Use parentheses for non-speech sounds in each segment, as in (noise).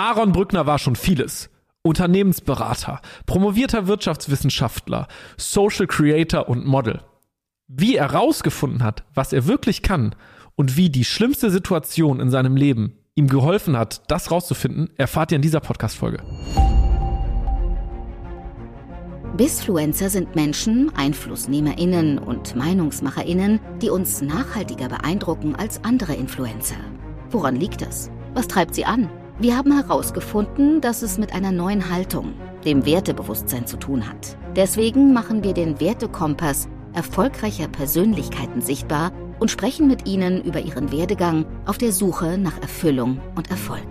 Aaron Brückner war schon vieles. Unternehmensberater, promovierter Wirtschaftswissenschaftler, Social Creator und Model. Wie er rausgefunden hat, was er wirklich kann und wie die schlimmste Situation in seinem Leben ihm geholfen hat, das rauszufinden, erfahrt ihr in dieser Podcast-Folge. Bisfluencer sind Menschen, EinflussnehmerInnen und MeinungsmacherInnen, die uns nachhaltiger beeindrucken als andere Influencer. Woran liegt das? Was treibt sie an? Wir haben herausgefunden, dass es mit einer neuen Haltung, dem Wertebewusstsein zu tun hat. Deswegen machen wir den Wertekompass erfolgreicher Persönlichkeiten sichtbar und sprechen mit ihnen über ihren Werdegang auf der Suche nach Erfüllung und Erfolg.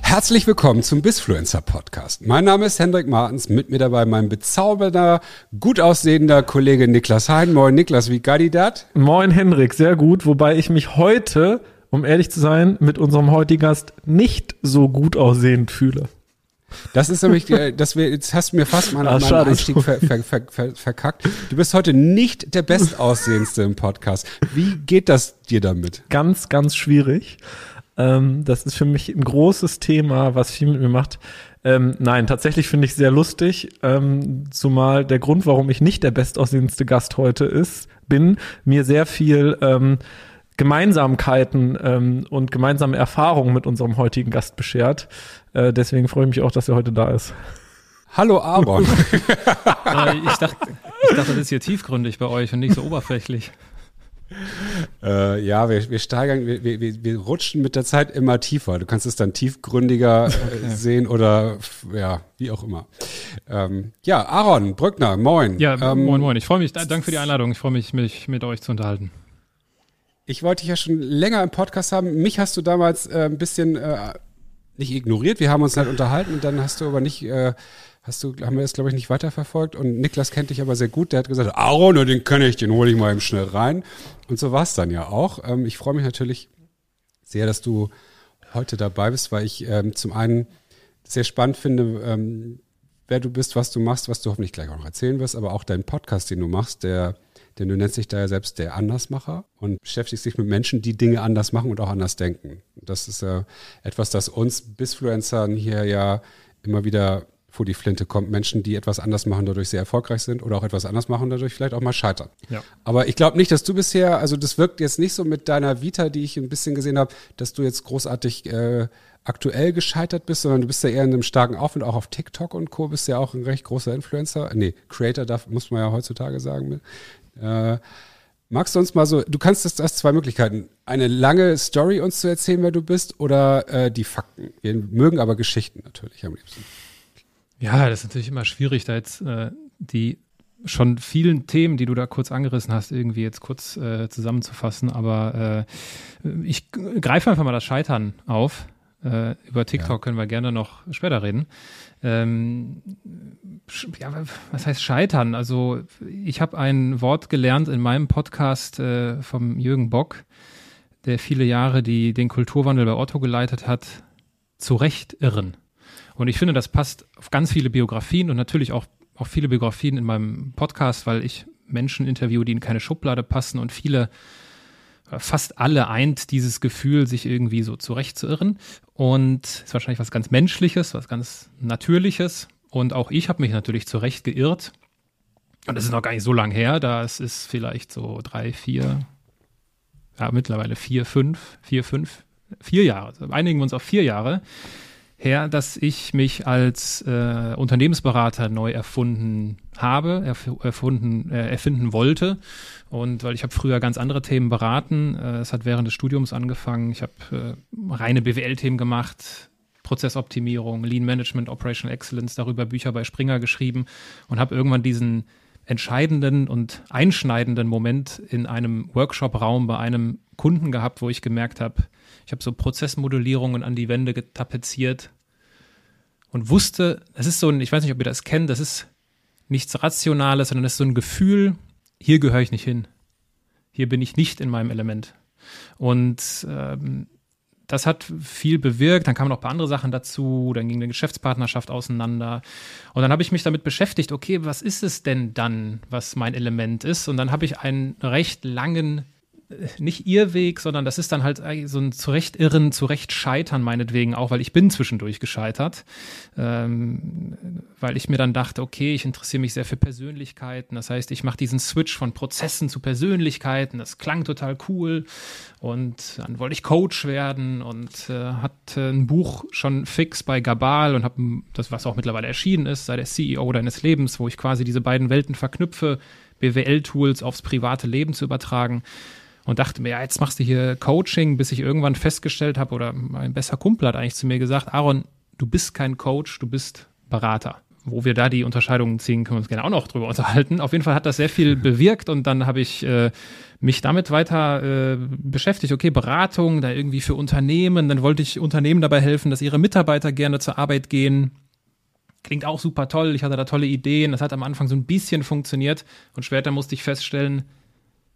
Herzlich willkommen zum Bisfluencer Podcast. Mein Name ist Hendrik Martens, mit mir dabei mein bezaubernder, gut aussehender Kollege Niklas Hein. Moin Niklas, wie geil dat? Moin Hendrik, sehr gut, wobei ich mich heute um ehrlich zu sein, mit unserem heutigen Gast nicht so gut aussehend fühle. Das ist nämlich, äh, dass wir, jetzt hast du mir fast mal ah, meinen Einstieg ver, ver, ver, verkackt. Du bist heute nicht der bestaussehendste im Podcast. Wie geht das dir damit? Ganz, ganz schwierig. Ähm, das ist für mich ein großes Thema, was viel mit mir macht. Ähm, nein, tatsächlich finde ich sehr lustig, ähm, zumal der Grund, warum ich nicht der bestaussehendste Gast heute ist, bin, mir sehr viel ähm, Gemeinsamkeiten ähm, und gemeinsame Erfahrungen mit unserem heutigen Gast beschert. Äh, deswegen freue ich mich auch, dass er heute da ist. Hallo Aaron. (laughs) äh, ich, dachte, ich dachte, das ist hier tiefgründig bei euch und nicht so oberflächlich. Äh, ja, wir, wir steigern, wir, wir, wir rutschen mit der Zeit immer tiefer. Du kannst es dann tiefgründiger äh, sehen oder ja, wie auch immer. Ähm, ja, Aaron Brückner, moin. Ja, ähm, moin, moin. Ich freue mich, danke für die Einladung. Ich freue mich, mich mit euch zu unterhalten. Ich wollte dich ja schon länger im Podcast haben. Mich hast du damals äh, ein bisschen äh, nicht ignoriert. Wir haben uns halt unterhalten und dann hast du aber nicht, äh, hast du, haben wir das glaube ich nicht weiterverfolgt. Und Niklas kennt dich aber sehr gut. Der hat gesagt, Aaron, den kenne ich, den hole ich mal eben schnell rein. Und so war es dann ja auch. Ähm, ich freue mich natürlich sehr, dass du heute dabei bist, weil ich ähm, zum einen sehr spannend finde, ähm, wer du bist, was du machst, was du hoffentlich gleich auch noch erzählen wirst, aber auch deinen Podcast, den du machst, der denn du nennst dich da ja selbst der Andersmacher und beschäftigst dich mit Menschen, die Dinge anders machen und auch anders denken. Das ist ja etwas, das uns Bisfluencern hier ja immer wieder vor die Flinte kommt. Menschen, die etwas anders machen, dadurch sehr erfolgreich sind oder auch etwas anders machen, dadurch vielleicht auch mal scheitern. Ja. Aber ich glaube nicht, dass du bisher, also das wirkt jetzt nicht so mit deiner Vita, die ich ein bisschen gesehen habe, dass du jetzt großartig äh, aktuell gescheitert bist, sondern du bist ja eher in einem starken Auf und auch auf TikTok und Co. bist ja auch ein recht großer Influencer. Nee, Creator darf, muss man ja heutzutage sagen. Äh, magst du uns mal so, du kannst das, das zwei Möglichkeiten. Eine lange Story uns zu erzählen, wer du bist, oder äh, die Fakten. Wir mögen aber Geschichten natürlich am liebsten. Ja, das ist natürlich immer schwierig, da jetzt äh, die schon vielen Themen, die du da kurz angerissen hast, irgendwie jetzt kurz äh, zusammenzufassen. Aber äh, ich greife einfach mal das Scheitern auf. Äh, über TikTok ja. können wir gerne noch später reden. Ähm, ja, was heißt scheitern? Also ich habe ein Wort gelernt in meinem Podcast äh, vom Jürgen Bock, der viele Jahre die, den Kulturwandel bei Otto geleitet hat, zurecht irren. Und ich finde, das passt auf ganz viele Biografien und natürlich auch auf viele Biografien in meinem Podcast, weil ich Menschen interviewe, die in keine Schublade passen und viele fast alle eint dieses Gefühl, sich irgendwie so zurechtzuirren. Und ist wahrscheinlich was ganz Menschliches, was ganz Natürliches. Und auch ich habe mich natürlich zurecht geirrt. Und das ist noch gar nicht so lang her. Das ist vielleicht so drei, vier, ja, mittlerweile vier, fünf, vier, fünf, vier Jahre. Also einigen wir uns auf vier Jahre her, dass ich mich als äh, Unternehmensberater neu erfunden habe, erf erfunden, äh, erfinden wollte. Und weil ich habe früher ganz andere Themen beraten. Äh, es hat während des Studiums angefangen. Ich habe äh, reine BWL-Themen gemacht, Prozessoptimierung, Lean Management, Operational Excellence, darüber Bücher bei Springer geschrieben und habe irgendwann diesen entscheidenden und einschneidenden Moment in einem Workshop-Raum bei einem Kunden gehabt, wo ich gemerkt habe, ich habe so Prozessmodellierungen an die Wände getapeziert und wusste, das ist so ein, ich weiß nicht, ob ihr das kennt, das ist nichts Rationales, sondern das ist so ein Gefühl, hier gehöre ich nicht hin. Hier bin ich nicht in meinem Element. Und ähm, das hat viel bewirkt. Dann kamen noch ein paar andere Sachen dazu. Dann ging eine Geschäftspartnerschaft auseinander. Und dann habe ich mich damit beschäftigt, okay, was ist es denn dann, was mein Element ist? Und dann habe ich einen recht langen nicht ihr Weg, sondern das ist dann halt so ein Zurechtirren, Zurechtscheitern meinetwegen auch, weil ich bin zwischendurch gescheitert, ähm, weil ich mir dann dachte, okay, ich interessiere mich sehr für Persönlichkeiten, das heißt, ich mache diesen Switch von Prozessen zu Persönlichkeiten, das klang total cool. Und dann wollte ich Coach werden und äh, hatte ein Buch schon fix bei Gabal und habe das, was auch mittlerweile erschienen ist, sei der CEO deines Lebens, wo ich quasi diese beiden Welten verknüpfe, BWL-Tools aufs private Leben zu übertragen und dachte mir, ja, jetzt machst du hier Coaching, bis ich irgendwann festgestellt habe, oder mein besser Kumpel hat eigentlich zu mir gesagt, Aaron, du bist kein Coach, du bist Berater. Wo wir da die Unterscheidungen ziehen, können wir uns gerne auch noch drüber unterhalten. Auf jeden Fall hat das sehr viel (laughs) bewirkt und dann habe ich äh, mich damit weiter äh, beschäftigt. Okay, Beratung, da irgendwie für Unternehmen. Dann wollte ich Unternehmen dabei helfen, dass ihre Mitarbeiter gerne zur Arbeit gehen. Klingt auch super toll. Ich hatte da tolle Ideen. Das hat am Anfang so ein bisschen funktioniert und später musste ich feststellen,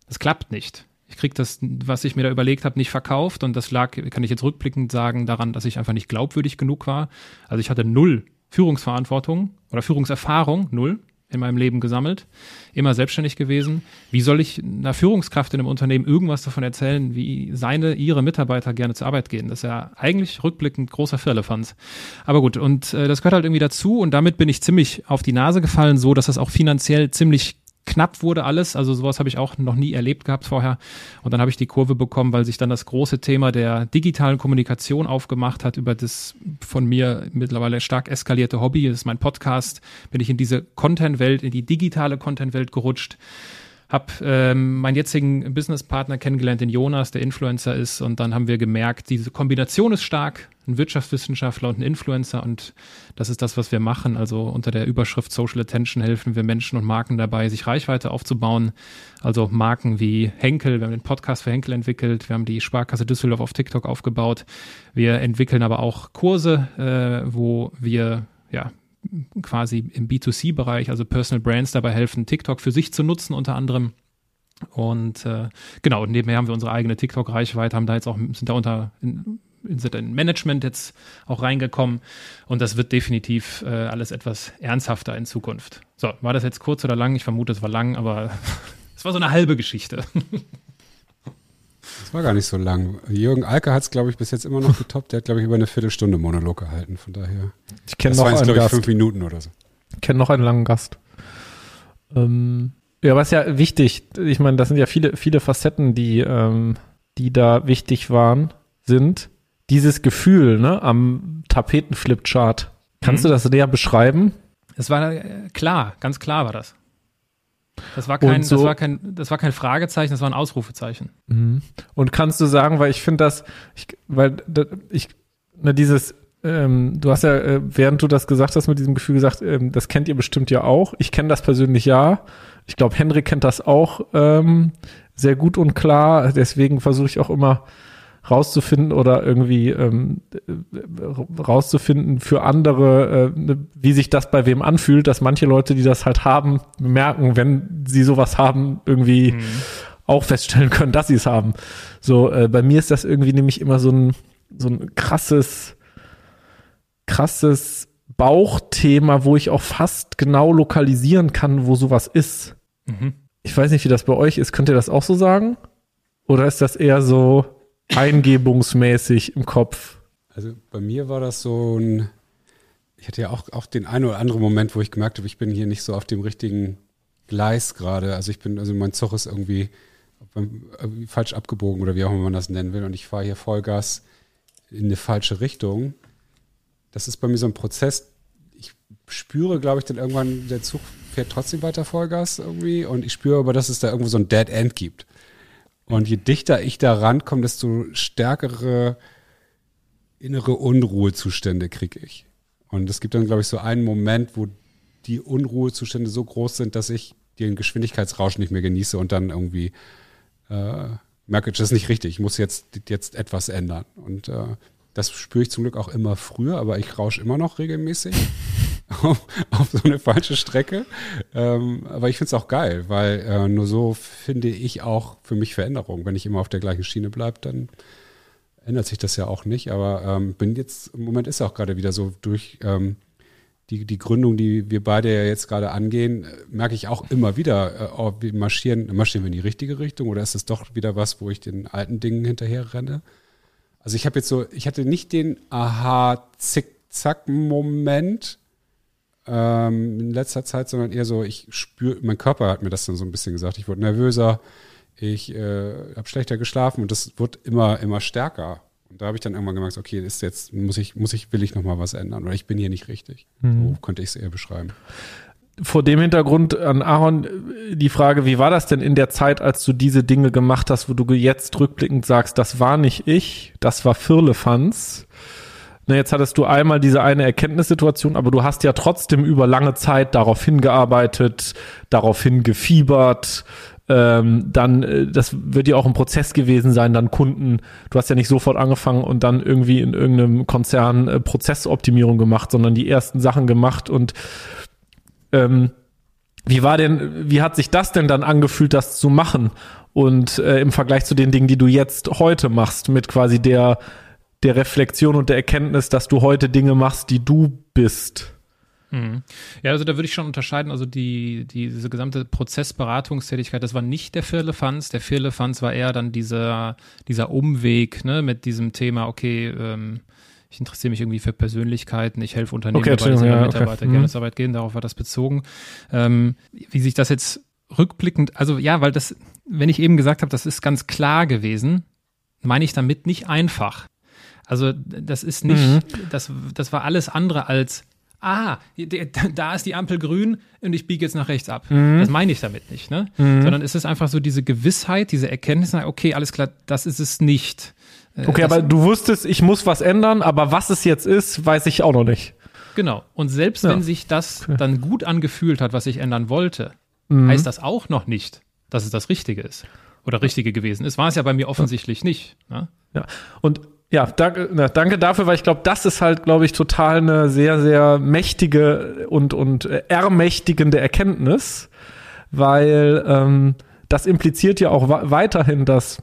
das klappt nicht ich kriege das, was ich mir da überlegt habe, nicht verkauft und das lag, kann ich jetzt rückblickend sagen, daran, dass ich einfach nicht glaubwürdig genug war. Also ich hatte null Führungsverantwortung oder Führungserfahrung, null in meinem Leben gesammelt, immer selbstständig gewesen. Wie soll ich einer Führungskraft in einem Unternehmen irgendwas davon erzählen, wie seine, ihre Mitarbeiter gerne zur Arbeit gehen? Das ist ja eigentlich rückblickend großer Firlefanz. Aber gut, und äh, das gehört halt irgendwie dazu und damit bin ich ziemlich auf die Nase gefallen, so dass das auch finanziell ziemlich knapp wurde alles. Also sowas habe ich auch noch nie erlebt gehabt vorher. Und dann habe ich die Kurve bekommen, weil sich dann das große Thema der digitalen Kommunikation aufgemacht hat über das von mir mittlerweile stark eskalierte Hobby. Das ist mein Podcast. Bin ich in diese Content-Welt, in die digitale Content-Welt gerutscht habe ähm, meinen jetzigen Businesspartner kennengelernt, den Jonas, der Influencer ist. Und dann haben wir gemerkt, diese Kombination ist stark, ein Wirtschaftswissenschaftler und ein Influencer. Und das ist das, was wir machen. Also unter der Überschrift Social Attention helfen wir Menschen und Marken dabei, sich Reichweite aufzubauen. Also Marken wie Henkel, wir haben den Podcast für Henkel entwickelt, wir haben die Sparkasse Düsseldorf auf TikTok aufgebaut. Wir entwickeln aber auch Kurse, äh, wo wir ja, quasi im B2C-Bereich, also Personal Brands dabei helfen, TikTok für sich zu nutzen unter anderem. Und äh, genau, nebenher haben wir unsere eigene TikTok-Reichweite, haben da jetzt auch, sind da unter in, sind in Management jetzt auch reingekommen und das wird definitiv äh, alles etwas ernsthafter in Zukunft. So, war das jetzt kurz oder lang? Ich vermute, es war lang, aber (laughs) es war so eine halbe Geschichte. (laughs) Das war gar nicht so lang. Jürgen Alke hat es, glaube ich, bis jetzt immer noch getoppt. Der hat, glaube ich, über eine Viertelstunde Monolog gehalten. Von daher. Ich kenne noch einen Gast. fünf Minuten oder so. Ich kenne noch einen langen Gast. Ähm, ja, was ja wichtig. Ich meine, das sind ja viele, viele Facetten, die, ähm, die da wichtig waren, sind dieses Gefühl, ne, am Tapetenflipchart. Kannst mhm. du das näher beschreiben? Es war äh, klar, ganz klar war das. Das war kein, so, das war kein, das war kein Fragezeichen, das war ein Ausrufezeichen. Mhm. Und kannst du sagen, weil ich finde das, ich, weil ich, na, dieses, ähm, du hast ja, äh, während du das gesagt hast, mit diesem Gefühl gesagt, ähm, das kennt ihr bestimmt ja auch. Ich kenne das persönlich ja. Ich glaube, Henrik kennt das auch ähm, sehr gut und klar. Deswegen versuche ich auch immer rauszufinden oder irgendwie ähm, rauszufinden für andere, äh, wie sich das bei wem anfühlt, dass manche Leute, die das halt haben, merken, wenn sie sowas haben, irgendwie mhm. auch feststellen (laughs) können, dass sie es haben. So, äh, bei mir ist das irgendwie nämlich immer so ein, so ein krasses, krasses Bauchthema, wo ich auch fast genau lokalisieren kann, wo sowas ist. Mhm. Ich weiß nicht, wie das bei euch ist. Könnt ihr das auch so sagen? Oder ist das eher so, eingebungsmäßig im Kopf? Also bei mir war das so ein, ich hatte ja auch, auch den einen oder anderen Moment, wo ich gemerkt habe, ich bin hier nicht so auf dem richtigen Gleis gerade. Also ich bin, also mein Zug ist irgendwie, irgendwie falsch abgebogen oder wie auch immer man das nennen will. Und ich fahre hier Vollgas in eine falsche Richtung. Das ist bei mir so ein Prozess. Ich spüre, glaube ich, dann irgendwann, der Zug fährt trotzdem weiter Vollgas irgendwie. Und ich spüre aber, dass es da irgendwo so ein Dead End gibt. Und je dichter ich da rankomme, desto stärkere innere Unruhezustände kriege ich. Und es gibt dann, glaube ich, so einen Moment, wo die Unruhezustände so groß sind, dass ich den Geschwindigkeitsrausch nicht mehr genieße und dann irgendwie äh, merke, das ist nicht richtig, ich muss jetzt, jetzt etwas ändern. Und äh, das spüre ich zum Glück auch immer früher, aber ich rausche immer noch regelmäßig auf, so eine falsche Strecke. Ähm, aber ich finde es auch geil, weil äh, nur so finde ich auch für mich Veränderungen. Wenn ich immer auf der gleichen Schiene bleibe, dann ändert sich das ja auch nicht. Aber ähm, bin jetzt, im Moment ist auch gerade wieder so durch ähm, die, die Gründung, die wir beide ja jetzt gerade angehen, äh, merke ich auch immer wieder, äh, oh, wir marschieren, marschieren wir in die richtige Richtung oder ist es doch wieder was, wo ich den alten Dingen hinterher renne? Also ich habe jetzt so, ich hatte nicht den Aha-Zick-Zack-Moment ähm, in letzter Zeit, sondern eher so, ich spüre, mein Körper hat mir das dann so ein bisschen gesagt. Ich wurde nervöser, ich äh, habe schlechter geschlafen und das wird immer, immer stärker. Und da habe ich dann irgendwann gemerkt, okay, ist jetzt, muss ich, muss ich, will ich nochmal was ändern oder ich bin hier nicht richtig. Mhm. So könnte ich es eher beschreiben. Vor dem Hintergrund an Aaron die Frage, wie war das denn in der Zeit, als du diese Dinge gemacht hast, wo du jetzt rückblickend sagst, das war nicht ich, das war Firlefanz. Na, jetzt hattest du einmal diese eine Erkenntnissituation, aber du hast ja trotzdem über lange Zeit darauf hingearbeitet, daraufhin gefiebert, ähm, dann, äh, das wird ja auch ein Prozess gewesen sein, dann Kunden, du hast ja nicht sofort angefangen und dann irgendwie in irgendeinem Konzern äh, Prozessoptimierung gemacht, sondern die ersten Sachen gemacht und ähm, wie war denn, wie hat sich das denn dann angefühlt, das zu machen? Und äh, im Vergleich zu den Dingen, die du jetzt heute machst, mit quasi der, der Reflexion und der Erkenntnis, dass du heute Dinge machst, die du bist. Mhm. Ja, also da würde ich schon unterscheiden, also die, die, diese gesamte Prozessberatungstätigkeit, das war nicht der Firlefanz. Der Firlefanz war eher dann dieser, dieser Umweg, ne, mit diesem Thema, okay, ähm, ich interessiere mich irgendwie für Persönlichkeiten, ich helfe Unternehmen okay, ihre ja, Mitarbeiter okay. gerne mhm. zur Arbeit gehen, darauf war das bezogen. Ähm, wie sich das jetzt rückblickend, also ja, weil das, wenn ich eben gesagt habe, das ist ganz klar gewesen, meine ich damit nicht einfach. Also das ist nicht, mhm. das, das war alles andere als ah, da ist die Ampel grün und ich biege jetzt nach rechts ab. Mhm. Das meine ich damit nicht, ne? Mhm. Sondern es ist einfach so diese Gewissheit, diese Erkenntnis, okay, alles klar, das ist es nicht. Äh, okay, das, aber du wusstest, ich muss was ändern, aber was es jetzt ist, weiß ich auch noch nicht. Genau. Und selbst ja. wenn sich das okay. dann gut angefühlt hat, was ich ändern wollte, mhm. heißt das auch noch nicht, dass es das Richtige ist. Oder Richtige gewesen ist. War es ja bei mir offensichtlich ja. nicht. Ne? Ja. Und ja, danke, na, danke dafür, weil ich glaube, das ist halt, glaube ich, total eine sehr, sehr mächtige und, und äh, ermächtigende Erkenntnis, weil ähm, das impliziert ja auch weiterhin, dass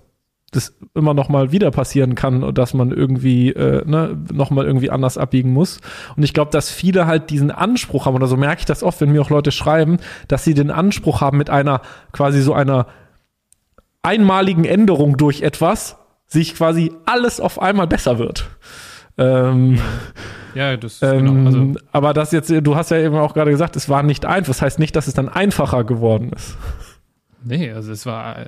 das immer noch mal wieder passieren kann und dass man irgendwie äh, ne, noch mal irgendwie anders abbiegen muss. Und ich glaube, dass viele halt diesen Anspruch haben oder so merke ich das oft, wenn mir auch Leute schreiben, dass sie den Anspruch haben mit einer quasi so einer einmaligen Änderung durch etwas sich quasi alles auf einmal besser wird. Ähm, ja, das ähm, genau. Also, aber das jetzt, du hast ja eben auch gerade gesagt, es war nicht einfach. Das heißt nicht, dass es dann einfacher geworden ist. Nee, also es war,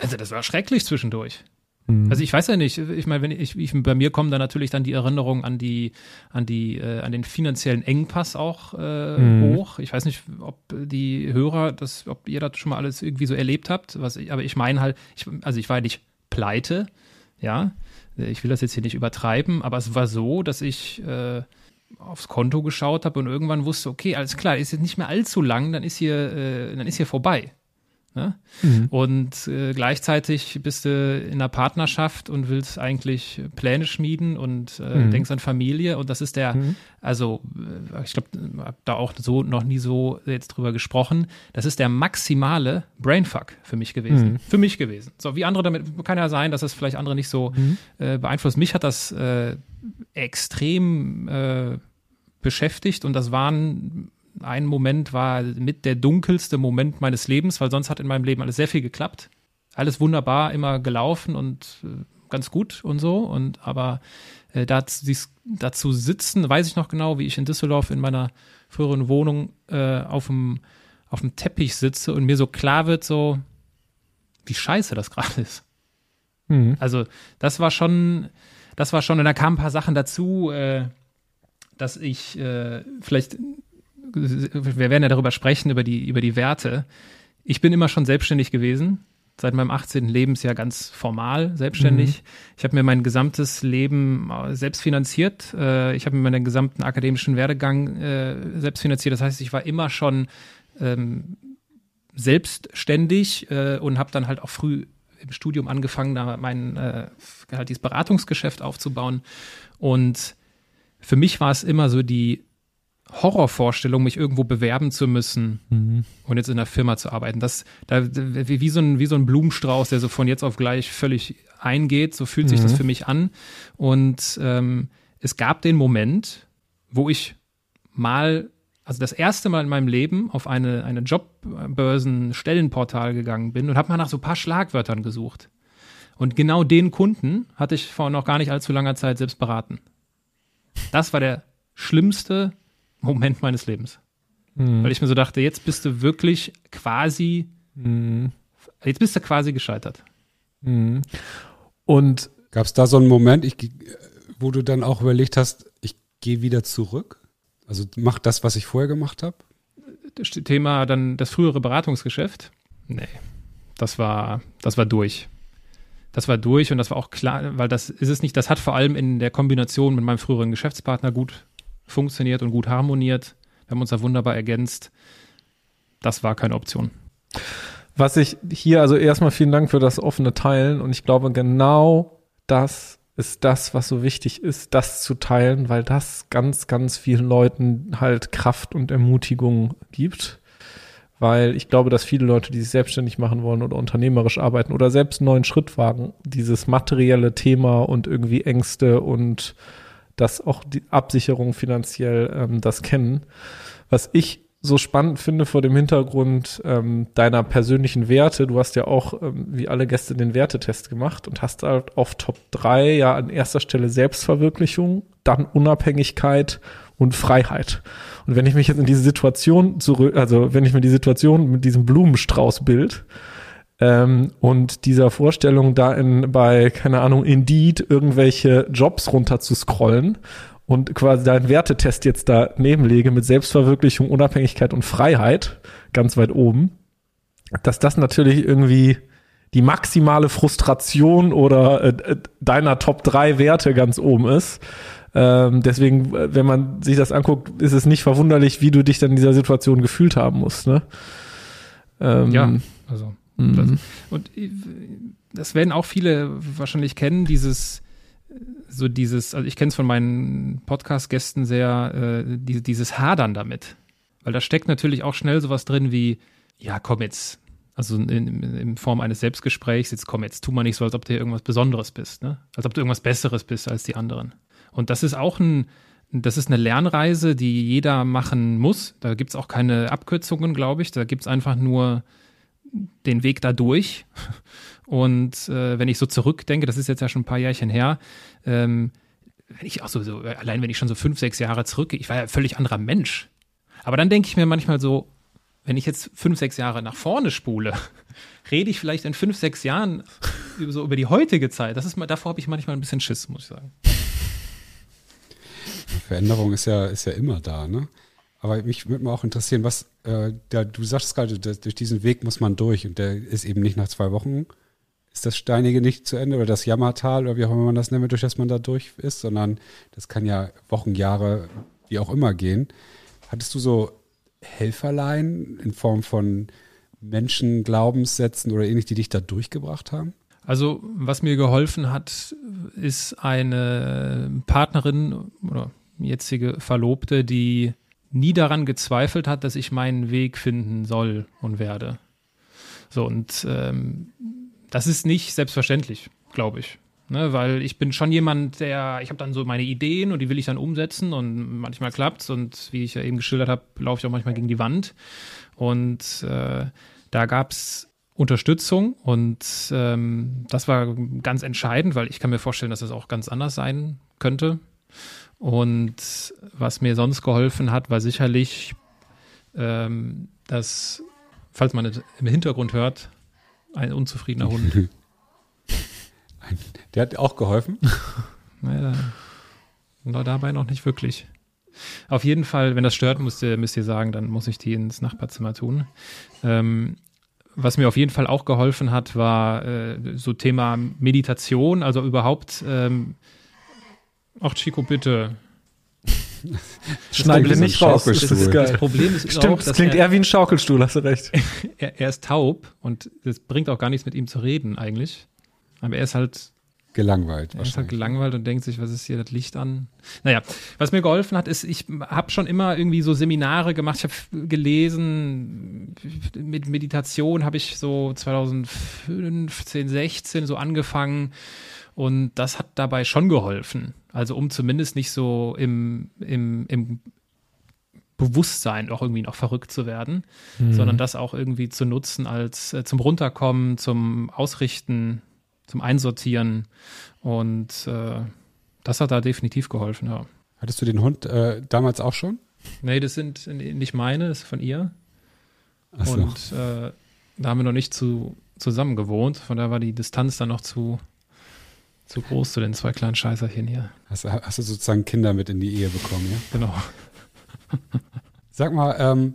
also das war schrecklich zwischendurch. Mhm. Also ich weiß ja nicht, ich meine, wenn ich, ich, bei mir kommen dann natürlich dann die Erinnerungen an die, an die, äh, an den finanziellen Engpass auch äh, mhm. hoch. Ich weiß nicht, ob die Hörer, das, ob ihr das schon mal alles irgendwie so erlebt habt, was ich, aber ich meine halt, ich, also ich war ja nicht pleite, ja, ich will das jetzt hier nicht übertreiben, aber es war so, dass ich äh, aufs Konto geschaut habe und irgendwann wusste, okay, alles klar, ist jetzt nicht mehr allzu lang, dann ist hier, äh, dann ist hier vorbei. Ne? Mhm. Und äh, gleichzeitig bist du in einer Partnerschaft und willst eigentlich Pläne schmieden und äh, mhm. denkst an Familie. Und das ist der, mhm. also äh, ich glaube, habe da auch so noch nie so jetzt drüber gesprochen. Das ist der maximale Brainfuck für mich gewesen. Mhm. Für mich gewesen. So wie andere damit kann ja sein, dass das vielleicht andere nicht so mhm. äh, beeinflusst. Mich hat das äh, extrem äh, beschäftigt und das waren ein Moment war mit der dunkelste Moment meines Lebens, weil sonst hat in meinem Leben alles sehr viel geklappt. Alles wunderbar, immer gelaufen und äh, ganz gut und so. Und aber äh, dazu, dazu sitzen, weiß ich noch genau, wie ich in Düsseldorf in meiner früheren Wohnung äh, auf dem auf dem Teppich sitze und mir so klar wird, so wie scheiße das gerade ist. Mhm. Also das war schon, das war schon, und da kamen ein paar Sachen dazu, äh, dass ich äh, vielleicht wir werden ja darüber sprechen, über die, über die Werte. Ich bin immer schon selbstständig gewesen, seit meinem 18. Lebensjahr ganz formal selbstständig. Mhm. Ich habe mir mein gesamtes Leben äh, selbst finanziert. Äh, ich habe mir meinen gesamten akademischen Werdegang äh, selbst finanziert. Das heißt, ich war immer schon ähm, selbstständig und habe dann halt auch früh im Studium angefangen, da mein halt dieses Beratungsgeschäft aufzubauen. Und für mich war es immer so die Horrorvorstellung, mich irgendwo bewerben zu müssen mhm. und jetzt in der Firma zu arbeiten. Das, da, wie, wie, so ein, wie so ein Blumenstrauß, der so von jetzt auf gleich völlig eingeht, so fühlt sich mhm. das für mich an. Und ähm, es gab den Moment, wo ich mal, also das erste Mal in meinem Leben auf eine, eine Jobbörsen-Stellenportal gegangen bin und habe mal nach so ein paar Schlagwörtern gesucht. Und genau den Kunden hatte ich vor noch gar nicht allzu langer Zeit selbst beraten. Das war der schlimmste Moment meines Lebens. Mhm. Weil ich mir so dachte, jetzt bist du wirklich quasi, mhm. jetzt bist du quasi gescheitert. Mhm. Und gab es da so einen Moment, ich, wo du dann auch überlegt hast, ich gehe wieder zurück? Also mach das, was ich vorher gemacht habe? Das Thema dann das frühere Beratungsgeschäft? Nee, das war, das war durch. Das war durch und das war auch klar, weil das ist es nicht, das hat vor allem in der Kombination mit meinem früheren Geschäftspartner gut funktioniert und gut harmoniert. Wir haben uns da wunderbar ergänzt. Das war keine Option. Was ich hier, also erstmal vielen Dank für das offene Teilen und ich glaube, genau das ist das, was so wichtig ist, das zu teilen, weil das ganz, ganz vielen Leuten halt Kraft und Ermutigung gibt. Weil ich glaube, dass viele Leute, die sich selbstständig machen wollen oder unternehmerisch arbeiten oder selbst einen neuen Schritt wagen, dieses materielle Thema und irgendwie Ängste und dass auch die Absicherung finanziell ähm, das kennen. Was ich so spannend finde vor dem Hintergrund ähm, deiner persönlichen Werte. Du hast ja auch, ähm, wie alle Gäste, den Wertetest gemacht und hast halt auf Top 3 ja an erster Stelle Selbstverwirklichung, dann Unabhängigkeit und Freiheit. Und wenn ich mich jetzt in diese Situation zurück, also wenn ich mir die Situation mit diesem Blumenstraußbild ähm, und dieser Vorstellung da in, bei, keine Ahnung, Indeed irgendwelche Jobs runter zu scrollen und quasi deinen Wertetest jetzt da nebenlege mit Selbstverwirklichung, Unabhängigkeit und Freiheit ganz weit oben, dass das natürlich irgendwie die maximale Frustration oder äh, deiner Top 3 Werte ganz oben ist. Ähm, deswegen, wenn man sich das anguckt, ist es nicht verwunderlich, wie du dich dann in dieser Situation gefühlt haben musst. Ne? Ähm, ja, also Mhm. Und äh, das werden auch viele wahrscheinlich kennen, dieses so dieses, also ich kenne es von meinen Podcast-Gästen sehr, äh, die, dieses Hadern damit. Weil da steckt natürlich auch schnell sowas drin wie, ja, komm jetzt, also in, in, Form eines Selbstgesprächs, jetzt komm jetzt, tu mal nicht so, als ob du irgendwas Besonderes bist, ne? Als ob du irgendwas Besseres bist als die anderen. Und das ist auch ein, das ist eine Lernreise, die jeder machen muss. Da gibt es auch keine Abkürzungen, glaube ich. Da gibt es einfach nur den Weg da durch. Und äh, wenn ich so zurückdenke, das ist jetzt ja schon ein paar Jährchen her, ähm, wenn ich auch so, so, allein wenn ich schon so fünf, sechs Jahre zurückgehe, ich war ja ein völlig anderer Mensch. Aber dann denke ich mir manchmal so, wenn ich jetzt fünf, sechs Jahre nach vorne spule, (laughs) rede ich vielleicht in fünf, sechs Jahren so über die heutige Zeit. Das ist mal, davor habe ich manchmal ein bisschen Schiss, muss ich sagen. Veränderung ist ja, ist ja immer da, ne? Aber mich würde mal auch interessieren, was, äh, der, du sagst gerade, durch diesen Weg muss man durch und der ist eben nicht nach zwei Wochen, ist das Steinige nicht zu Ende oder das Jammertal oder wie auch immer man das nennt, durch das man da durch ist, sondern das kann ja Wochen, Jahre, wie auch immer gehen. Hattest du so Helferlein in Form von Menschen, Glaubenssätzen oder ähnlich, die dich da durchgebracht haben? Also, was mir geholfen hat, ist eine Partnerin oder jetzige Verlobte, die nie daran gezweifelt hat, dass ich meinen Weg finden soll und werde. So, und ähm, das ist nicht selbstverständlich, glaube ich. Ne, weil ich bin schon jemand, der, ich habe dann so meine Ideen und die will ich dann umsetzen und manchmal klappt's und wie ich ja eben geschildert habe, laufe ich auch manchmal gegen die Wand. Und äh, da gab's Unterstützung und ähm, das war ganz entscheidend, weil ich kann mir vorstellen, dass das auch ganz anders sein könnte. Und was mir sonst geholfen hat, war sicherlich, ähm, dass, falls man es im Hintergrund hört, ein unzufriedener Hund. (laughs) Der hat auch geholfen? (laughs) naja, dabei noch nicht wirklich. Auf jeden Fall, wenn das stört, müsst ihr, müsst ihr sagen, dann muss ich die ins Nachbarzimmer tun. Ähm, was mir auf jeden Fall auch geholfen hat, war äh, so Thema Meditation, also überhaupt ähm, Ach, Chico, bitte. (laughs) Schneiden wir nicht raus. Das, ist geil. das Problem ist Stimmt, auch, das klingt er, eher wie ein Schaukelstuhl, hast du recht. (laughs) er, er, ist taub und es bringt auch gar nichts mit ihm zu reden eigentlich. Aber er ist halt gelangweilt. Er ist halt gelangweilt und denkt sich, was ist hier das Licht an? Naja, was mir geholfen hat, ist, ich habe schon immer irgendwie so Seminare gemacht. Ich habe gelesen, mit Meditation habe ich so 2015, 16 so angefangen und das hat dabei schon geholfen. Also um zumindest nicht so im, im, im Bewusstsein, auch irgendwie noch verrückt zu werden, mhm. sondern das auch irgendwie zu nutzen als äh, zum Runterkommen, zum Ausrichten, zum Einsortieren. Und äh, das hat da definitiv geholfen, ja. Hattest du den Hund äh, damals auch schon? Nee, das sind nicht meine, das ist von ihr. So. Und äh, da haben wir noch nicht zu, zusammen gewohnt, von daher war die Distanz dann noch zu, zu groß zu den zwei kleinen Scheißerchen hier. Hast, hast du sozusagen Kinder mit in die Ehe bekommen, ja? Genau. (laughs) Sag mal, ähm,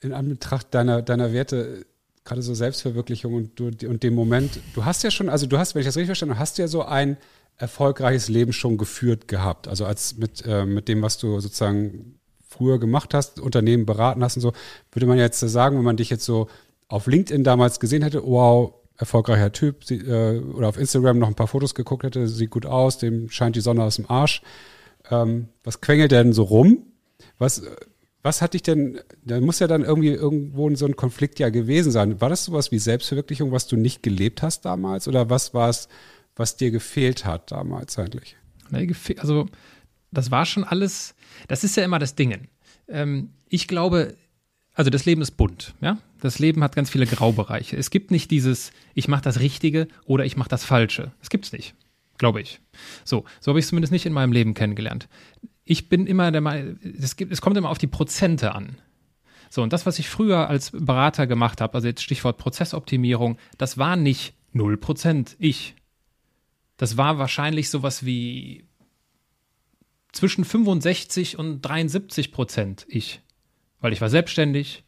in Anbetracht deiner, deiner Werte, gerade so Selbstverwirklichung und, du, und dem Moment, du hast ja schon, also du hast, wenn ich das richtig verstanden habe, hast ja so ein erfolgreiches Leben schon geführt gehabt. Also als mit, äh, mit dem, was du sozusagen früher gemacht hast, Unternehmen beraten hast und so, würde man jetzt sagen, wenn man dich jetzt so auf LinkedIn damals gesehen hätte, wow, erfolgreicher Typ, sie, äh, oder auf Instagram noch ein paar Fotos geguckt hätte, sieht gut aus, dem scheint die Sonne aus dem Arsch. Ähm, was quengelt denn so rum? Was, was hat dich denn, da muss ja dann irgendwie irgendwo so ein Konflikt ja gewesen sein. War das sowas wie Selbstverwirklichung, was du nicht gelebt hast damals? Oder was war es, was dir gefehlt hat damals eigentlich? Also, das war schon alles, das ist ja immer das Ding. Ähm, ich glaube, also das Leben ist bunt, ja. Das Leben hat ganz viele Graubereiche. Es gibt nicht dieses, ich mache das Richtige oder ich mache das Falsche. Das gibt's nicht, glaube ich. So, so habe ich es zumindest nicht in meinem Leben kennengelernt ich bin immer der Meinung, es, gibt, es kommt immer auf die Prozente an. So, und das, was ich früher als Berater gemacht habe, also jetzt Stichwort Prozessoptimierung, das war nicht 0% ich. Das war wahrscheinlich sowas wie zwischen 65 und 73 Prozent ich. Weil ich war selbstständig,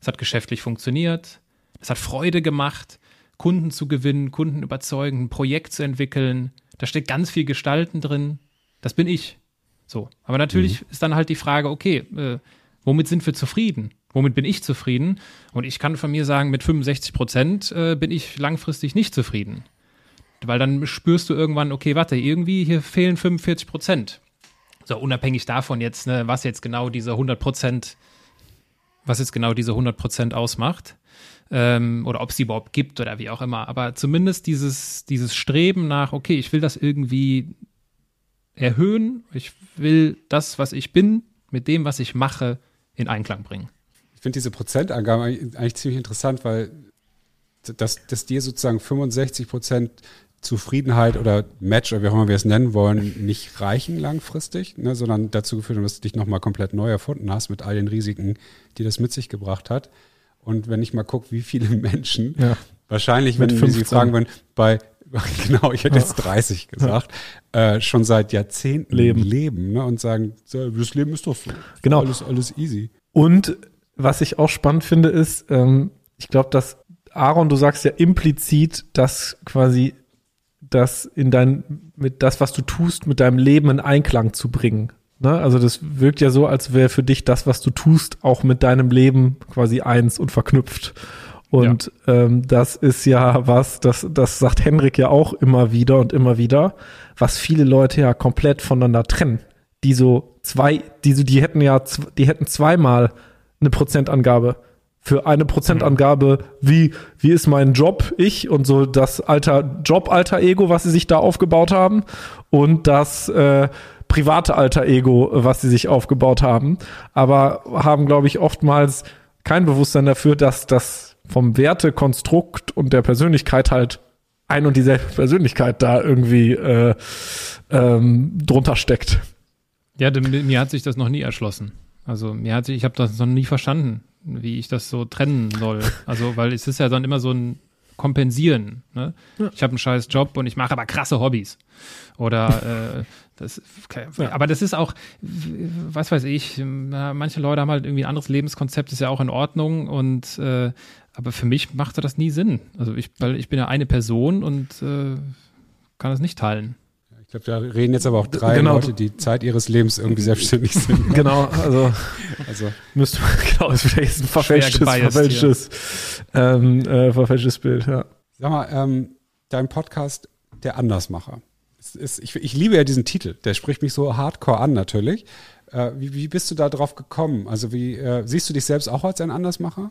es hat geschäftlich funktioniert, es hat Freude gemacht, Kunden zu gewinnen, Kunden überzeugen, ein Projekt zu entwickeln. Da steckt ganz viel Gestalten drin. Das bin ich. So. Aber natürlich mhm. ist dann halt die Frage, okay, äh, womit sind wir zufrieden? Womit bin ich zufrieden? Und ich kann von mir sagen, mit 65 Prozent äh, bin ich langfristig nicht zufrieden. Weil dann spürst du irgendwann, okay, warte, irgendwie hier fehlen 45 Prozent. So, unabhängig davon jetzt, ne, was jetzt genau diese 100 Prozent, was jetzt genau diese 100 Prozent ausmacht. Ähm, oder ob es sie überhaupt gibt oder wie auch immer. Aber zumindest dieses, dieses Streben nach, okay, ich will das irgendwie erhöhen. Ich will das, was ich bin, mit dem, was ich mache, in Einklang bringen. Ich finde diese Prozentangabe eigentlich ziemlich interessant, weil dass, dass dir sozusagen 65 Prozent Zufriedenheit oder Match oder wie auch immer wir es nennen wollen, nicht reichen langfristig, ne, sondern dazu geführt haben, dass du dich nochmal komplett neu erfunden hast mit all den Risiken, die das mit sich gebracht hat. Und wenn ich mal gucke, wie viele (laughs) Menschen ja. wahrscheinlich, wenn wir sie fragen würden, bei (laughs) genau, ich hätte jetzt 30 gesagt, äh, schon seit Jahrzehnten leben, leben ne, und sagen, das Leben ist doch so. Genau. Alles, alles easy. Und was ich auch spannend finde, ist, ähm, ich glaube, dass Aaron, du sagst ja implizit, dass quasi das in dein, mit das, was du tust, mit deinem Leben in Einklang zu bringen. Ne? Also das wirkt ja so, als wäre für dich das, was du tust, auch mit deinem Leben quasi eins und verknüpft. Und ja. ähm, das ist ja was, das, das sagt Henrik ja auch immer wieder und immer wieder, was viele Leute ja komplett voneinander trennen. Die so zwei, die, so, die hätten ja, die hätten zweimal eine Prozentangabe. Für eine Prozentangabe, wie, wie ist mein Job, ich und so das alter Job-Alter-Ego, was sie sich da aufgebaut haben und das äh, private Alter-Ego, was sie sich aufgebaut haben. Aber haben, glaube ich, oftmals kein Bewusstsein dafür, dass das vom Wertekonstrukt und der Persönlichkeit halt ein und dieselbe Persönlichkeit da irgendwie äh, ähm, drunter steckt. Ja, mir hat sich das noch nie erschlossen. Also mir hat sich, ich habe das noch nie verstanden, wie ich das so trennen soll. Also weil es ist ja dann immer so ein Kompensieren. Ne? Ja. Ich habe einen scheiß Job und ich mache aber krasse Hobbys. Oder äh, das, aber das ist auch, was weiß ich, manche Leute haben halt irgendwie ein anderes Lebenskonzept, ist ja auch in Ordnung und äh, aber für mich machte das nie Sinn. Also ich, weil ich bin ja eine Person und äh, kann das nicht teilen. Ich glaube, da reden jetzt aber auch drei genau. Leute, die Zeit ihres Lebens irgendwie selbstständig sind. genau, also, (laughs) also müsste (laughs) genau, ist vielleicht ein verfälschtes, verfälschtes, ähm, äh, verfälschtes Bild, ja. Sag mal, ähm, dein Podcast, der Andersmacher. Ist, ich, ich, liebe ja diesen Titel, der spricht mich so hardcore an natürlich. Äh, wie, wie, bist du da drauf gekommen? Also wie äh, siehst du dich selbst auch als ein Andersmacher?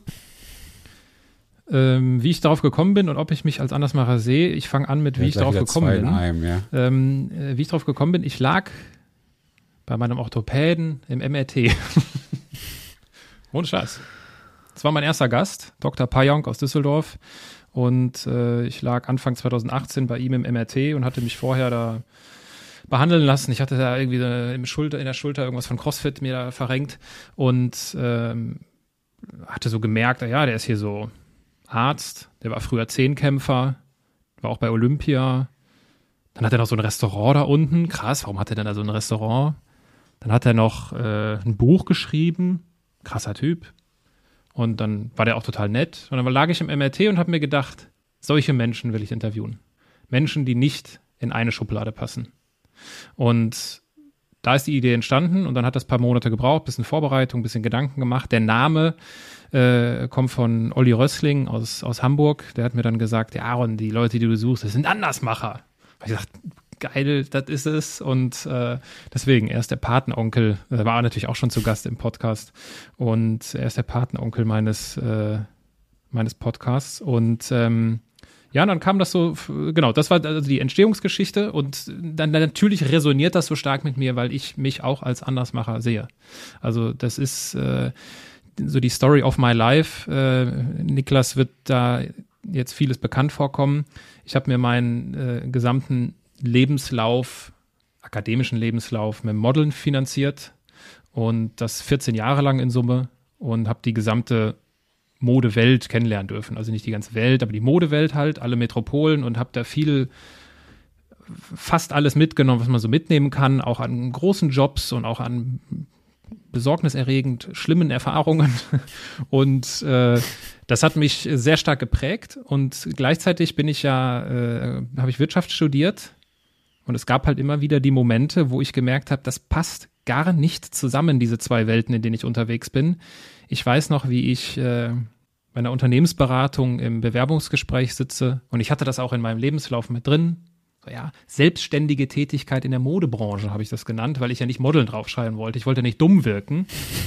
Ähm, wie ich darauf gekommen bin und ob ich mich als Andersmacher sehe, ich fange an mit, wie ja, ich darauf gekommen bin. Einem, ja. ähm, äh, wie ich darauf gekommen bin, ich lag bei meinem Orthopäden im MRT. (laughs) Ohne Scheiß. Das war mein erster Gast, Dr. Payonk aus Düsseldorf. Und äh, ich lag Anfang 2018 bei ihm im MRT und hatte mich vorher da behandeln lassen. Ich hatte da irgendwie im Schulter, in der Schulter irgendwas von CrossFit mir da verrenkt und ähm, hatte so gemerkt, ja, der ist hier so Arzt, der war früher Zehnkämpfer, war auch bei Olympia. Dann hat er noch so ein Restaurant da unten. Krass, warum hat er denn da so ein Restaurant? Dann hat er noch äh, ein Buch geschrieben. Krasser Typ. Und dann war der auch total nett. Und dann lag ich im MRT und habe mir gedacht, solche Menschen will ich interviewen. Menschen, die nicht in eine Schublade passen. Und da ist die Idee entstanden und dann hat das paar Monate gebraucht, bisschen Vorbereitung, bisschen Gedanken gemacht. Der Name äh, kommt von Olli Rössling aus, aus Hamburg. Der hat mir dann gesagt, ja, Aaron, die Leute, die du suchst, das sind Andersmacher. ich gesagt, geil, das ist es. Und äh, deswegen, er ist der Patenonkel, er war natürlich auch schon zu Gast im Podcast. Und er ist der Patenonkel meines, äh, meines Podcasts. Und ähm, ja, dann kam das so, genau, das war also die Entstehungsgeschichte und dann, natürlich resoniert das so stark mit mir, weil ich mich auch als Andersmacher sehe. Also das ist äh, so die Story of my life. Äh, Niklas wird da jetzt vieles bekannt vorkommen. Ich habe mir meinen äh, gesamten Lebenslauf, akademischen Lebenslauf mit Modeln finanziert und das 14 Jahre lang in Summe und habe die gesamte Modewelt kennenlernen dürfen. Also nicht die ganze Welt, aber die Modewelt halt, alle Metropolen und habe da viel, fast alles mitgenommen, was man so mitnehmen kann, auch an großen Jobs und auch an besorgniserregend schlimmen Erfahrungen. (laughs) Und äh, das hat mich sehr stark geprägt. Und gleichzeitig bin ich ja, äh, habe ich Wirtschaft studiert. Und es gab halt immer wieder die Momente, wo ich gemerkt habe, das passt gar nicht zusammen, diese zwei Welten, in denen ich unterwegs bin. Ich weiß noch, wie ich äh, bei einer Unternehmensberatung im Bewerbungsgespräch sitze und ich hatte das auch in meinem Lebenslauf mit drin. So, ja, selbstständige Tätigkeit in der Modebranche habe ich das genannt, weil ich ja nicht Modeln draufschreiben wollte. Ich wollte nicht dumm wirken.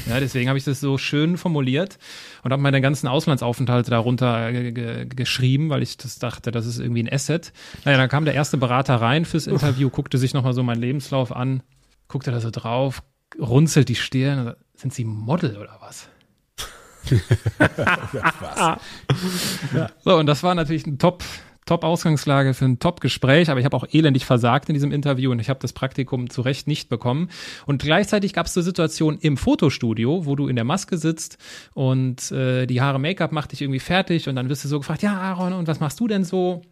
Ja, deswegen habe ich das so schön formuliert und habe meine ganzen Auslandsaufenthalte darunter geschrieben, weil ich das dachte, das ist irgendwie ein Asset. Naja, dann kam der erste Berater rein fürs Interview, guckte sich nochmal so meinen Lebenslauf an, guckte da so drauf, runzelt die Stirn. Sind Sie Model oder was? (laughs) was? ja. (laughs) So, und das war natürlich ein Top, Top-Ausgangslage für ein Top-Gespräch, aber ich habe auch elendig versagt in diesem Interview und ich habe das Praktikum zu Recht nicht bekommen. Und gleichzeitig gab es eine Situation im Fotostudio, wo du in der Maske sitzt und äh, die Haare Make-up macht dich irgendwie fertig und dann wirst du so gefragt, ja Aaron, und was machst du denn so?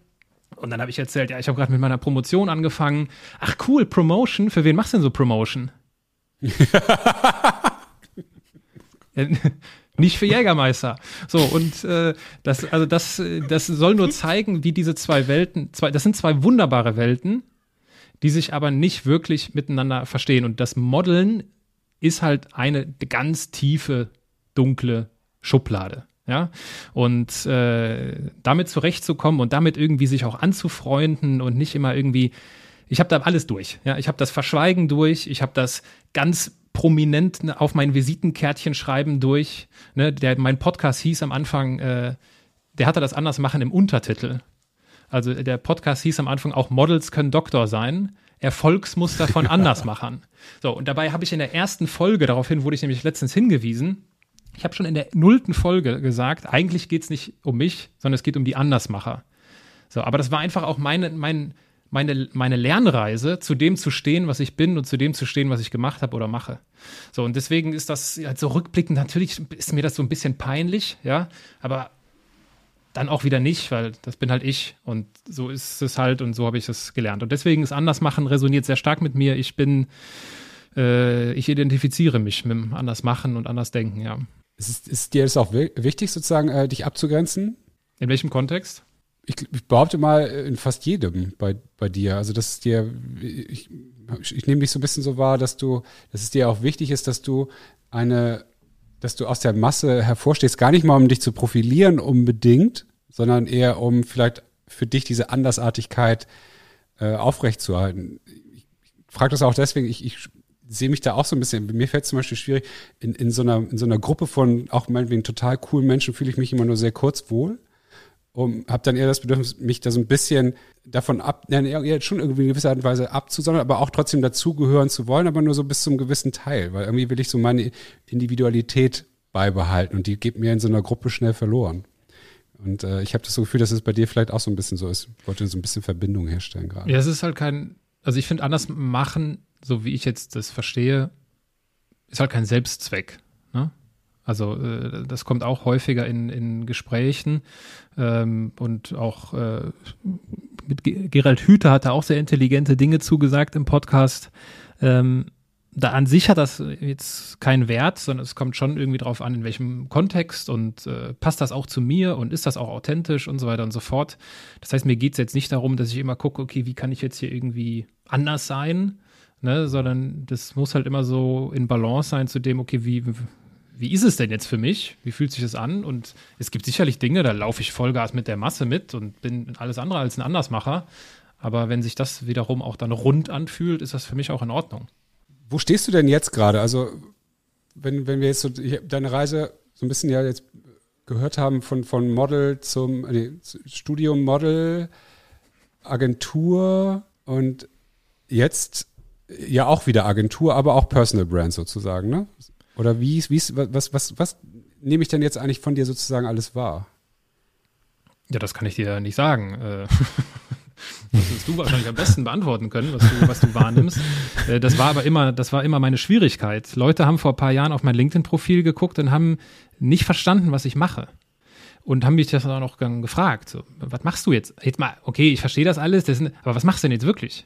Und dann habe ich erzählt, ja, ich habe gerade mit meiner Promotion angefangen. Ach cool, Promotion. Für wen machst du denn so Promotion? (laughs) nicht für Jägermeister. So, und äh, das, also das, das soll nur zeigen, wie diese zwei Welten, zwei, das sind zwei wunderbare Welten, die sich aber nicht wirklich miteinander verstehen. Und das Modeln ist halt eine ganz tiefe, dunkle Schublade. Ja, und äh, damit zurechtzukommen und damit irgendwie sich auch anzufreunden und nicht immer irgendwie, ich habe da alles durch. Ja, ich habe das Verschweigen durch, ich habe das ganz prominent ne, auf mein Visitenkärtchen schreiben durch. Ne, der, mein Podcast hieß am Anfang, äh, der hatte das anders machen im Untertitel. Also der Podcast hieß am Anfang auch Models können Doktor sein. Erfolgsmuster von (laughs) Andersmachern. So, und dabei habe ich in der ersten Folge, daraufhin wurde ich nämlich letztens hingewiesen, ich habe schon in der nullten Folge gesagt, eigentlich geht es nicht um mich, sondern es geht um die Andersmacher. So, aber das war einfach auch meine, mein, meine, meine Lernreise, zu dem zu stehen, was ich bin und zu dem zu stehen, was ich gemacht habe oder mache. So, und deswegen ist das halt so rückblickend, natürlich ist mir das so ein bisschen peinlich, ja, aber dann auch wieder nicht, weil das bin halt ich und so ist es halt und so habe ich es gelernt. Und deswegen ist Andersmachen resoniert sehr stark mit mir. Ich bin, äh, ich identifiziere mich mit dem Andersmachen und Andersdenken, ja. Ist, ist dir das auch wichtig, sozusagen, äh, dich abzugrenzen? In welchem Kontext? Ich, ich, behaupte mal, in fast jedem bei, bei dir. Also, dass es dir, ich, ich nehme dich so ein bisschen so wahr, dass du, dass es dir auch wichtig ist, dass du eine, dass du aus der Masse hervorstehst, gar nicht mal um dich zu profilieren unbedingt, sondern eher um vielleicht für dich diese Andersartigkeit äh, aufrechtzuerhalten. Ich frage das auch deswegen, ich, ich sehe mich da auch so ein bisschen, mir fällt es zum Beispiel schwierig, in, in, so einer, in so einer Gruppe von auch meinetwegen total coolen Menschen fühle ich mich immer nur sehr kurz wohl und habe dann eher das Bedürfnis, mich da so ein bisschen davon ab, ja, eher schon irgendwie in gewisser Art und Weise abzusondern, aber auch trotzdem dazugehören zu wollen, aber nur so bis zum gewissen Teil, weil irgendwie will ich so meine Individualität beibehalten und die geht mir in so einer Gruppe schnell verloren. Und äh, ich habe das so Gefühl, dass es bei dir vielleicht auch so ein bisschen so ist. Ich wollte so ein bisschen Verbindung herstellen gerade. Ja, es ist halt kein, also ich finde anders machen, so wie ich jetzt das verstehe, ist halt kein Selbstzweck. Ne? Also äh, das kommt auch häufiger in, in Gesprächen ähm, und auch äh, mit Gerald Hüther hat er auch sehr intelligente Dinge zugesagt im Podcast. Ähm, da an sich hat das jetzt keinen Wert, sondern es kommt schon irgendwie drauf an, in welchem Kontext und äh, passt das auch zu mir und ist das auch authentisch und so weiter und so fort. Das heißt, mir geht es jetzt nicht darum, dass ich immer gucke, okay, wie kann ich jetzt hier irgendwie anders sein, ne, sondern das muss halt immer so in Balance sein zu dem, okay, wie, wie ist es denn jetzt für mich? Wie fühlt sich das an? Und es gibt sicherlich Dinge, da laufe ich Vollgas mit der Masse mit und bin alles andere als ein Andersmacher. Aber wenn sich das wiederum auch dann rund anfühlt, ist das für mich auch in Ordnung. Wo stehst du denn jetzt gerade? Also, wenn, wenn wir jetzt so deine Reise so ein bisschen ja jetzt gehört haben von, von Model zum nee, Studium, Model, Agentur und jetzt ja auch wieder Agentur, aber auch Personal Brand sozusagen, ne? Oder wie, wie was, was, was nehme ich denn jetzt eigentlich von dir sozusagen alles wahr? Ja, das kann ich dir nicht sagen. Äh, (laughs) das wirst du wahrscheinlich am besten beantworten können, was du, was du wahrnimmst. Äh, das war aber immer, das war immer meine Schwierigkeit. Leute haben vor ein paar Jahren auf mein LinkedIn-Profil geguckt und haben nicht verstanden, was ich mache. Und haben mich das auch noch gefragt. So, was machst du jetzt? Jetzt mal, okay, ich verstehe das alles, das sind, aber was machst du denn jetzt wirklich?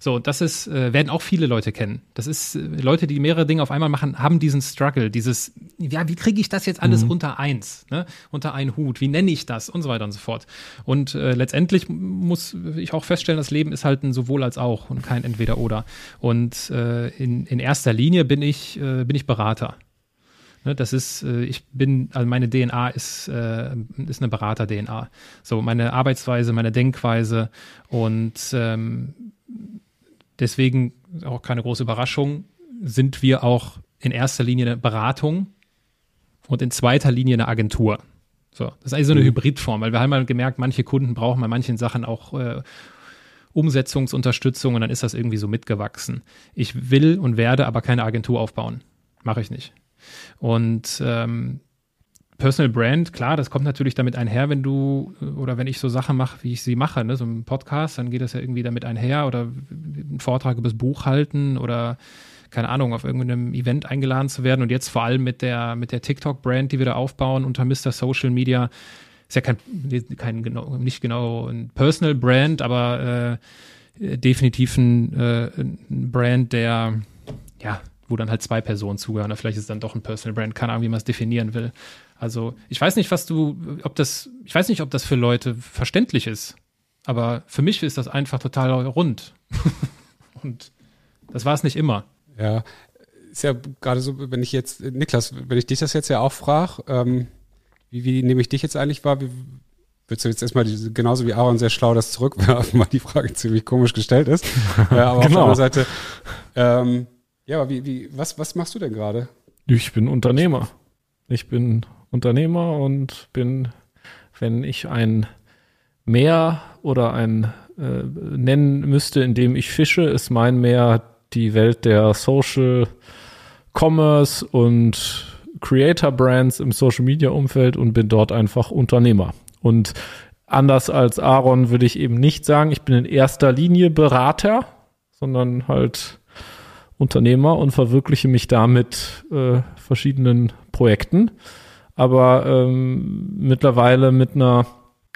So, das ist, äh, werden auch viele Leute kennen. Das ist, äh, Leute, die mehrere Dinge auf einmal machen, haben diesen Struggle, dieses, ja, wie kriege ich das jetzt alles mhm. unter eins, ne? unter einen Hut, wie nenne ich das und so weiter und so fort. Und äh, letztendlich muss ich auch feststellen, das Leben ist halt ein sowohl als auch und kein entweder oder. Und äh, in, in erster Linie bin ich, äh, bin ich Berater. Ne, das ist, äh, ich bin, also meine DNA ist, äh, ist eine Berater-DNA. So, meine Arbeitsweise, meine Denkweise und ähm, deswegen auch keine große Überraschung, sind wir auch in erster Linie eine Beratung und in zweiter Linie eine Agentur. So, das ist also eine mhm. Hybridform, weil wir haben mal gemerkt, manche Kunden brauchen bei manchen Sachen auch äh, Umsetzungsunterstützung und dann ist das irgendwie so mitgewachsen. Ich will und werde aber keine Agentur aufbauen. Mache ich nicht. Und ähm, Personal Brand, klar, das kommt natürlich damit einher, wenn du oder wenn ich so Sachen mache, wie ich sie mache, ne, so ein Podcast, dann geht das ja irgendwie damit einher oder einen Vortrag über das Buch halten oder keine Ahnung, auf irgendeinem Event eingeladen zu werden und jetzt vor allem mit der, mit der TikTok-Brand, die wir da aufbauen unter Mr. Social Media, ist ja kein, kein genau, nicht genau ein Personal Brand, aber äh, definitiv ein, äh, ein Brand, der ja, wo dann halt zwei Personen zugehören. Vielleicht ist es dann doch ein Personal Brand, keine Ahnung, wie man es definieren will. Also ich weiß nicht, was du, ob das, ich weiß nicht, ob das für Leute verständlich ist, aber für mich ist das einfach total rund. (laughs) Und das war es nicht immer. Ja, ist ja gerade so, wenn ich jetzt, Niklas, wenn ich dich das jetzt ja auch frage, ähm, wie, wie nehme ich dich jetzt eigentlich wahr? Wie, Würdest du jetzt erstmal genauso wie Aaron sehr schlau das zurückwerfen, (laughs) weil die Frage ziemlich komisch gestellt ist. ja, aber genau. auf der anderen Seite, ähm, ja, aber wie, wie, was, was machst du denn gerade? Ich bin Unternehmer. Ich bin Unternehmer und bin, wenn ich ein Meer oder ein äh, nennen müsste, in dem ich fische, ist mein Meer die Welt der Social Commerce und Creator Brands im Social Media Umfeld und bin dort einfach Unternehmer. Und anders als Aaron würde ich eben nicht sagen, ich bin in erster Linie Berater, sondern halt Unternehmer und verwirkliche mich damit äh, verschiedenen Projekten aber ähm, mittlerweile mit einer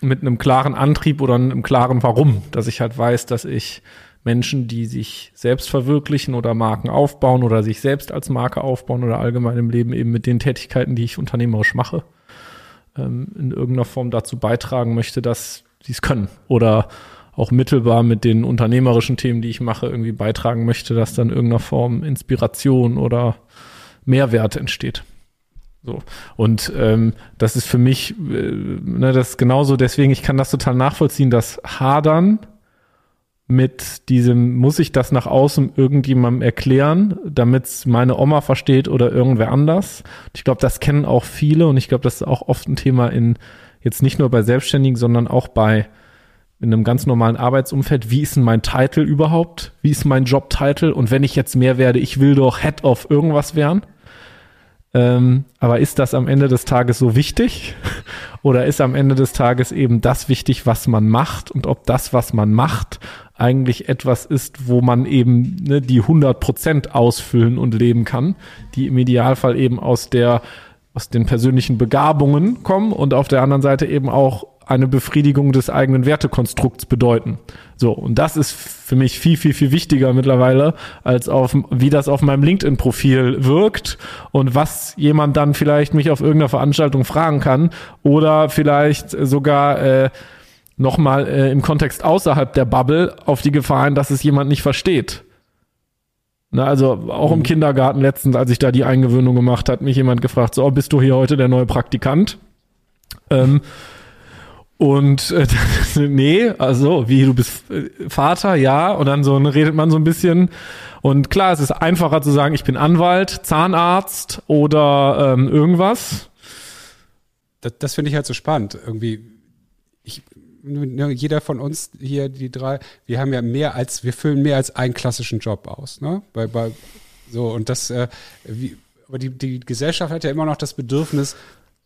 mit einem klaren Antrieb oder einem klaren Warum, dass ich halt weiß, dass ich Menschen, die sich selbst verwirklichen oder Marken aufbauen oder sich selbst als Marke aufbauen oder allgemein im Leben eben mit den Tätigkeiten, die ich unternehmerisch mache, ähm, in irgendeiner Form dazu beitragen möchte, dass sie es können oder auch mittelbar mit den unternehmerischen Themen, die ich mache, irgendwie beitragen möchte, dass dann irgendeiner Form Inspiration oder Mehrwert entsteht. So. Und ähm, das ist für mich, äh, ne, das ist genauso, deswegen, ich kann das total nachvollziehen, das Hadern mit diesem, muss ich das nach außen irgendjemandem erklären, damit meine Oma versteht oder irgendwer anders. Ich glaube, das kennen auch viele und ich glaube, das ist auch oft ein Thema in, jetzt nicht nur bei Selbstständigen, sondern auch bei in einem ganz normalen Arbeitsumfeld, wie ist denn mein Titel überhaupt? Wie ist mein Jobtitel? Und wenn ich jetzt mehr werde, ich will doch Head of irgendwas werden Ähm, aber ist das am Ende des Tages so wichtig? (laughs) Oder ist am Ende des Tages eben das wichtig, was man macht? Und ob das, was man macht, eigentlich etwas ist, wo man eben ne, die 100 Prozent ausfüllen und leben kann, die im Idealfall eben aus der aus den persönlichen Begabungen kommen und auf der anderen Seite eben auch eine Befriedigung des eigenen Wertekonstrukts bedeuten. So, und das ist für mich viel, viel, viel wichtiger mittlerweile, als auf, wie das auf meinem LinkedIn-Profil wirkt und was jemand dann vielleicht mich auf irgendeiner Veranstaltung fragen kann oder vielleicht sogar äh, nochmal äh, im Kontext außerhalb der Bubble auf die Gefahr hin, dass es jemand nicht versteht. Na, also auch im mhm. Kindergarten letztens, als ich da die Eingewöhnung gemacht hat, mich jemand gefragt, so, bist du hier heute der neue Praktikant? Ähm, und äh, (laughs) nee, also wie du bist äh, Vater, ja, und dann so redet man so ein bisschen. Und klar, es ist einfacher zu sagen, ich bin Anwalt, Zahnarzt oder ähm, irgendwas. Das, das finde ich halt so spannend. Irgendwie, ich, jeder von uns hier, die drei, wir haben ja mehr als, wir füllen mehr als einen klassischen Job aus. Ne? Bei, bei, so, und das, äh, wie, aber die, die Gesellschaft hat ja immer noch das Bedürfnis,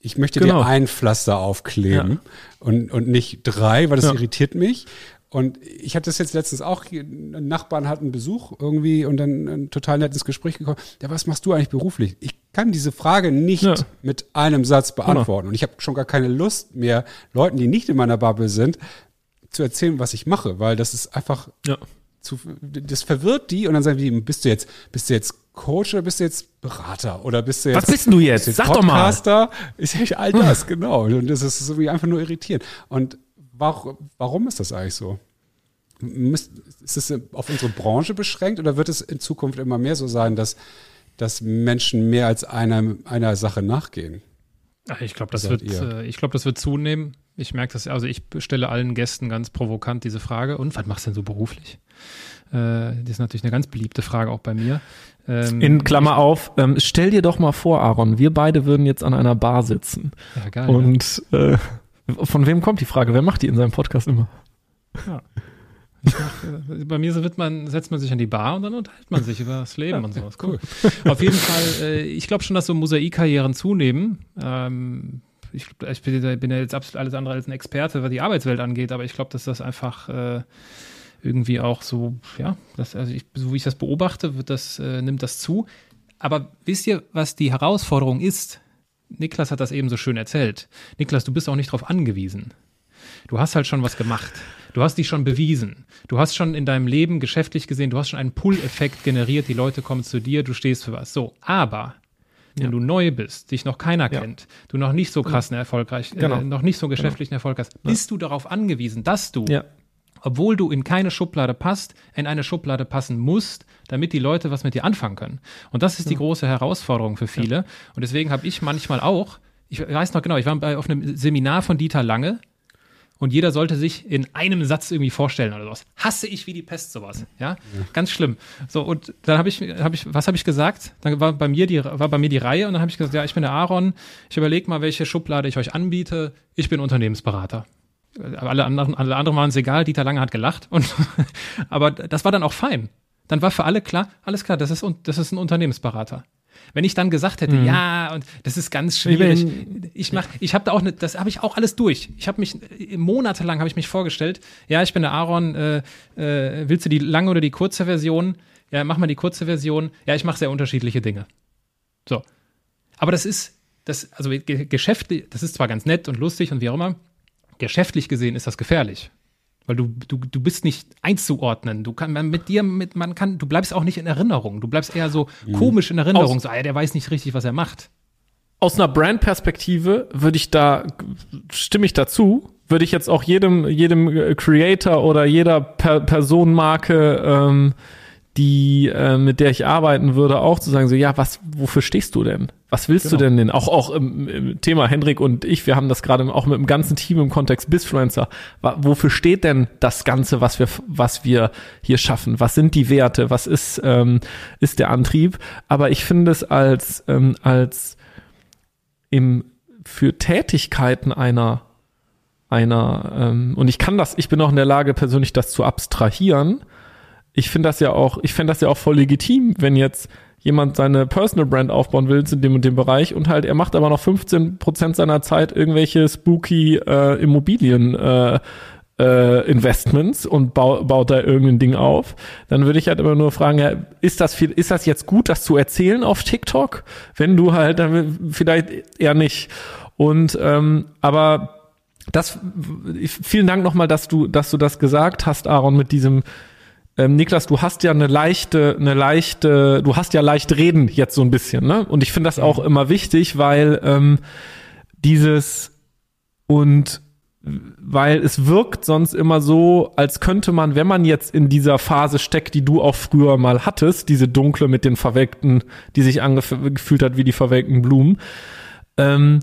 ich möchte genau. dir ein Pflaster aufkleben ja. und, und nicht drei, weil das ja. irritiert mich. Und ich hatte das jetzt letztens auch, ein Nachbarn hat einen Besuch irgendwie und dann ein total nettes Gespräch gekommen. Ja, was machst du eigentlich beruflich? Ich kann diese Frage nicht ja. mit einem Satz genau. beantworten. Genau. Und ich habe schon gar keine Lust mehr, Leuten, die nicht in meiner Bubble sind, zu erzählen, was ich mache, weil das ist einfach ja. Zu, das verwirrt die und dann sagen die, bist du jetzt, bist du jetzt Coach oder bist du jetzt Berater oder bist du jetzt Was bist du jetzt? jetzt Sag Podcaster? doch mal. Ist ja (laughs) all das, genau. Und das ist so wie einfach nur irritierend. Und warum, warum ist das eigentlich so? Ist es auf unsere Branche beschränkt oder wird es in Zukunft immer mehr so sein, dass, dass Menschen mehr als einer, einer Sache nachgehen? Ich glaube, das, wird, äh, ich glaub, das wird zunehmen. Ich merke das, also ich stelle allen Gästen ganz provokant diese Frage. Und was machst du denn so beruflich? Äh, das ist natürlich eine ganz beliebte Frage auch bei mir. Ähm, In Klammer auf, ähm, stell dir doch mal vor, Aaron, wir beide würden jetzt an einer Bar sitzen. Ja, geil. Und ja. äh, von wem kommt die Frage? Wer macht die in seinem Podcast immer? Ja. Mach, äh, bei mir wird man, setzt man sich an die Bar und dann unterhält man sich über das Leben ja, und sowas. Cool. Auf jeden Fall, äh, ich glaube schon, dass so Mosaikkarrieren zunehmen. Ähm, ich, ich bin, bin, ja jetzt absolut alles andere als ein Experte, was die Arbeitswelt angeht, aber ich glaube, dass das einfach äh, irgendwie auch so, ja, das, also ich, so wie ich das beobachte, wird das, äh, nimmt das zu. Aber wisst ihr, was die Herausforderung ist? Niklas hat das eben so schön erzählt. Niklas, du bist auch nicht darauf angewiesen. Du hast halt schon was gemacht. Du hast dich schon bewiesen. Du hast schon in deinem Leben geschäftlich gesehen, du hast schon einen Pull-Effekt generiert. Die Leute kommen zu dir, du stehst für was. So, aber wenn ja. du neu bist, dich noch keiner ja. kennt, du noch nicht so krass erfolgreich, äh, genau. äh, noch nicht so geschäftlichen genau. Erfolg hast, bist du darauf angewiesen, dass du obwohl du in keine Schublade passt, in eine Schublade passen musst, damit die Leute was mit dir anfangen können. Und das ist die große Herausforderung für viele. Ja. Und deswegen habe ich manchmal auch, ich weiß noch genau, ich war bei, auf einem Seminar von Dieter Lange und jeder sollte sich in einem Satz irgendwie vorstellen oder sowas. Hasse ich wie die Pest sowas, ja? ja. Ganz schlimm. So und dann habe ich habe ich was habe ich gesagt? Dann war bei mir die war bei mir die Reihe und dann habe ich gesagt, ja, ich bin der Aaron. Ich überlege mal, welche Schublade ich euch anbiete. Ich bin Unternehmensberater alle anderen, alle anderen waren es egal, Dieter Lange hat gelacht. Und, (laughs) aber das war dann auch fein. Dann war für alle klar, alles klar, das ist, das ist ein Unternehmensberater. Wenn ich dann gesagt hätte, mhm. ja, und das ist ganz schwierig. Ich mach, ich habe da auch eine, das habe ich auch alles durch. Ich habe mich monatelang habe ich mich vorgestellt. Ja, ich bin der Aaron. Äh, äh, willst du die lange oder die kurze Version? Ja, mach mal die kurze Version. Ja, ich mache sehr unterschiedliche Dinge. So, aber das ist das, also geschäftlich, das ist zwar ganz nett und lustig und wie auch immer geschäftlich gesehen ist das gefährlich. Weil du, du, du bist nicht einzuordnen. Du kann man mit dir, mit, man kann, du bleibst auch nicht in Erinnerung. Du bleibst eher so mhm. komisch in Erinnerung. Aus, so, ah, der weiß nicht richtig, was er macht. Aus einer Brand-Perspektive würde ich da, stimme ich dazu, würde ich jetzt auch jedem, jedem Creator oder jeder per Personenmarke ähm, die, äh, mit der ich arbeiten würde, auch zu sagen, so, ja, was, wofür stehst du denn? Was willst genau. du denn denn? Auch, auch im, im, Thema Hendrik und ich, wir haben das gerade auch mit dem ganzen Team im Kontext Bisfluencer. Wofür steht denn das Ganze, was wir, was wir hier schaffen? Was sind die Werte? Was ist, ähm, ist der Antrieb? Aber ich finde es als, ähm, als im, für Tätigkeiten einer, einer, ähm, und ich kann das, ich bin auch in der Lage, persönlich das zu abstrahieren, ich finde das ja auch, ich finde das ja auch voll legitim, wenn jetzt jemand seine Personal Brand aufbauen will in dem und dem Bereich und halt er macht aber noch 15 Prozent seiner Zeit irgendwelche spooky äh, Immobilien äh, äh, Investments und bau, baut da irgendein Ding auf, dann würde ich halt immer nur fragen, ja, ist das viel, ist das jetzt gut, das zu erzählen auf TikTok? Wenn du halt, dann vielleicht eher nicht. Und ähm, aber das vielen Dank nochmal, dass du, dass du das gesagt hast, Aaron, mit diesem ähm, Niklas, du hast ja eine leichte, eine leichte, du hast ja leicht reden jetzt so ein bisschen, ne? Und ich finde das auch immer wichtig, weil ähm, dieses und weil es wirkt sonst immer so, als könnte man, wenn man jetzt in dieser Phase steckt, die du auch früher mal hattest, diese dunkle mit den verwelkten, die sich angefühlt hat wie die verwelkten Blumen, ähm,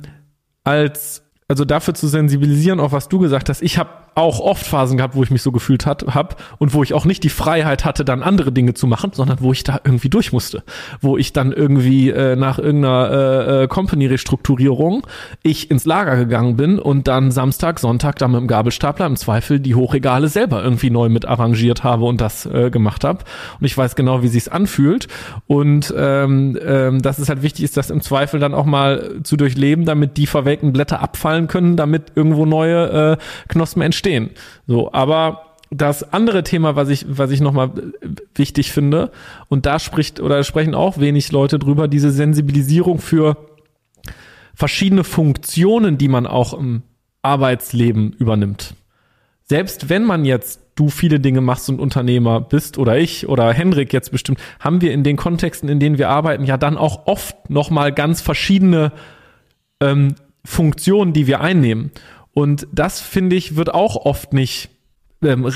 als also dafür zu sensibilisieren, auch was du gesagt hast. Ich habe auch oft Phasen gehabt, wo ich mich so gefühlt hat, hab und wo ich auch nicht die Freiheit hatte, dann andere Dinge zu machen, sondern wo ich da irgendwie durch musste, wo ich dann irgendwie äh, nach irgendeiner äh, äh, Company-Restrukturierung ich ins Lager gegangen bin und dann Samstag, Sonntag dann mit dem Gabelstapler im Zweifel die Hochregale selber irgendwie neu mit arrangiert habe und das äh, gemacht habe und ich weiß genau, wie sich's anfühlt. Und ähm, ähm, dass es halt wichtig ist, das im Zweifel dann auch mal zu durchleben, damit die verwelkten Blätter abfallen können, damit irgendwo neue äh, Knospen entstehen verstehen. So, aber das andere Thema, was ich, was ich nochmal wichtig finde, und da spricht oder sprechen auch wenig Leute drüber, diese Sensibilisierung für verschiedene Funktionen, die man auch im Arbeitsleben übernimmt. Selbst wenn man jetzt du viele Dinge machst und Unternehmer bist oder ich oder Henrik jetzt bestimmt, haben wir in den Kontexten, in denen wir arbeiten, ja dann auch oft nochmal ganz verschiedene ähm, Funktionen, die wir einnehmen. Und das, finde ich, wird auch oft nicht ähm, äh,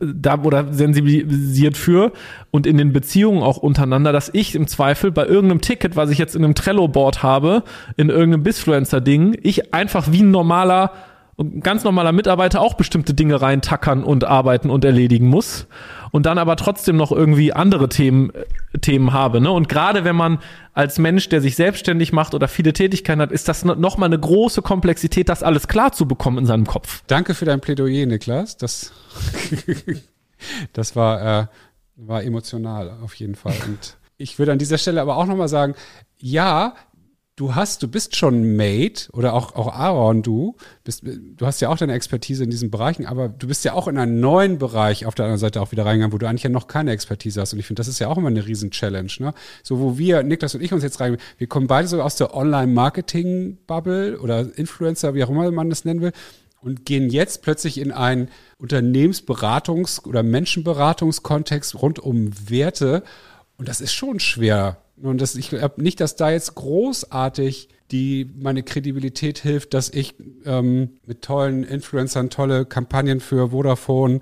da oder sensibilisiert für und in den Beziehungen auch untereinander, dass ich im Zweifel bei irgendeinem Ticket, was ich jetzt in einem Trello-Board habe, in irgendeinem Bisfluencer-Ding, ich einfach wie ein normaler ganz normaler Mitarbeiter auch bestimmte Dinge reintackern und arbeiten und erledigen muss und dann aber trotzdem noch irgendwie andere Themen, äh, Themen habe. Ne? Und gerade wenn man als Mensch, der sich selbstständig macht oder viele Tätigkeiten hat, ist das noch mal eine große Komplexität, das alles klar zu bekommen in seinem Kopf. Danke für dein Plädoyer, Niklas. Das, (laughs) das war, äh, war emotional auf jeden Fall. Und ich würde an dieser Stelle aber auch noch mal sagen, ja, du hast, du bist schon Made oder auch, auch Aaron, du bist, du hast ja auch deine Expertise in diesen Bereichen, aber du bist ja auch in einen neuen Bereich auf der anderen Seite auch wieder reingegangen, wo du eigentlich ja noch keine Expertise hast. Und ich finde, das ist ja auch immer eine Riesen-Challenge, ne? So, wo wir, Niklas und ich uns jetzt rein, wir kommen beide so aus der Online-Marketing-Bubble oder Influencer, wie auch immer man das nennen will, und gehen jetzt plötzlich in einen Unternehmensberatungs- oder Menschenberatungskontext rund um Werte. Und das ist schon schwer, und das, ich glaube nicht, dass da jetzt großartig die meine Kredibilität hilft, dass ich ähm, mit tollen Influencern tolle Kampagnen für Vodafone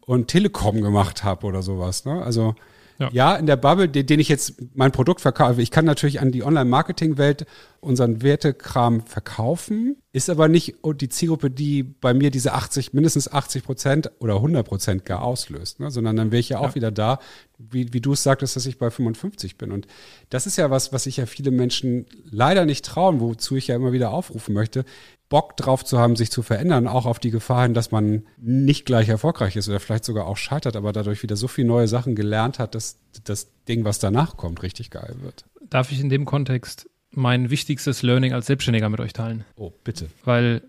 und Telekom gemacht habe oder sowas. Ne? Also ja. ja, in der Bubble, den, den ich jetzt mein Produkt verkaufe, ich kann natürlich an die Online-Marketing-Welt unseren Wertekram verkaufen, ist aber nicht die Zielgruppe, die bei mir diese 80, mindestens 80 Prozent oder 100 Prozent gar auslöst, ne? sondern dann wäre ich ja auch ja. wieder da, wie, wie du es sagtest, dass ich bei 55 bin. Und das ist ja was, was sich ja viele Menschen leider nicht trauen, wozu ich ja immer wieder aufrufen möchte. Bock drauf zu haben, sich zu verändern, auch auf die Gefahr hin, dass man nicht gleich erfolgreich ist oder vielleicht sogar auch scheitert, aber dadurch wieder so viele neue Sachen gelernt hat, dass das Ding, was danach kommt, richtig geil wird. Darf ich in dem Kontext mein wichtigstes Learning als Selbstständiger mit euch teilen? Oh, bitte. Weil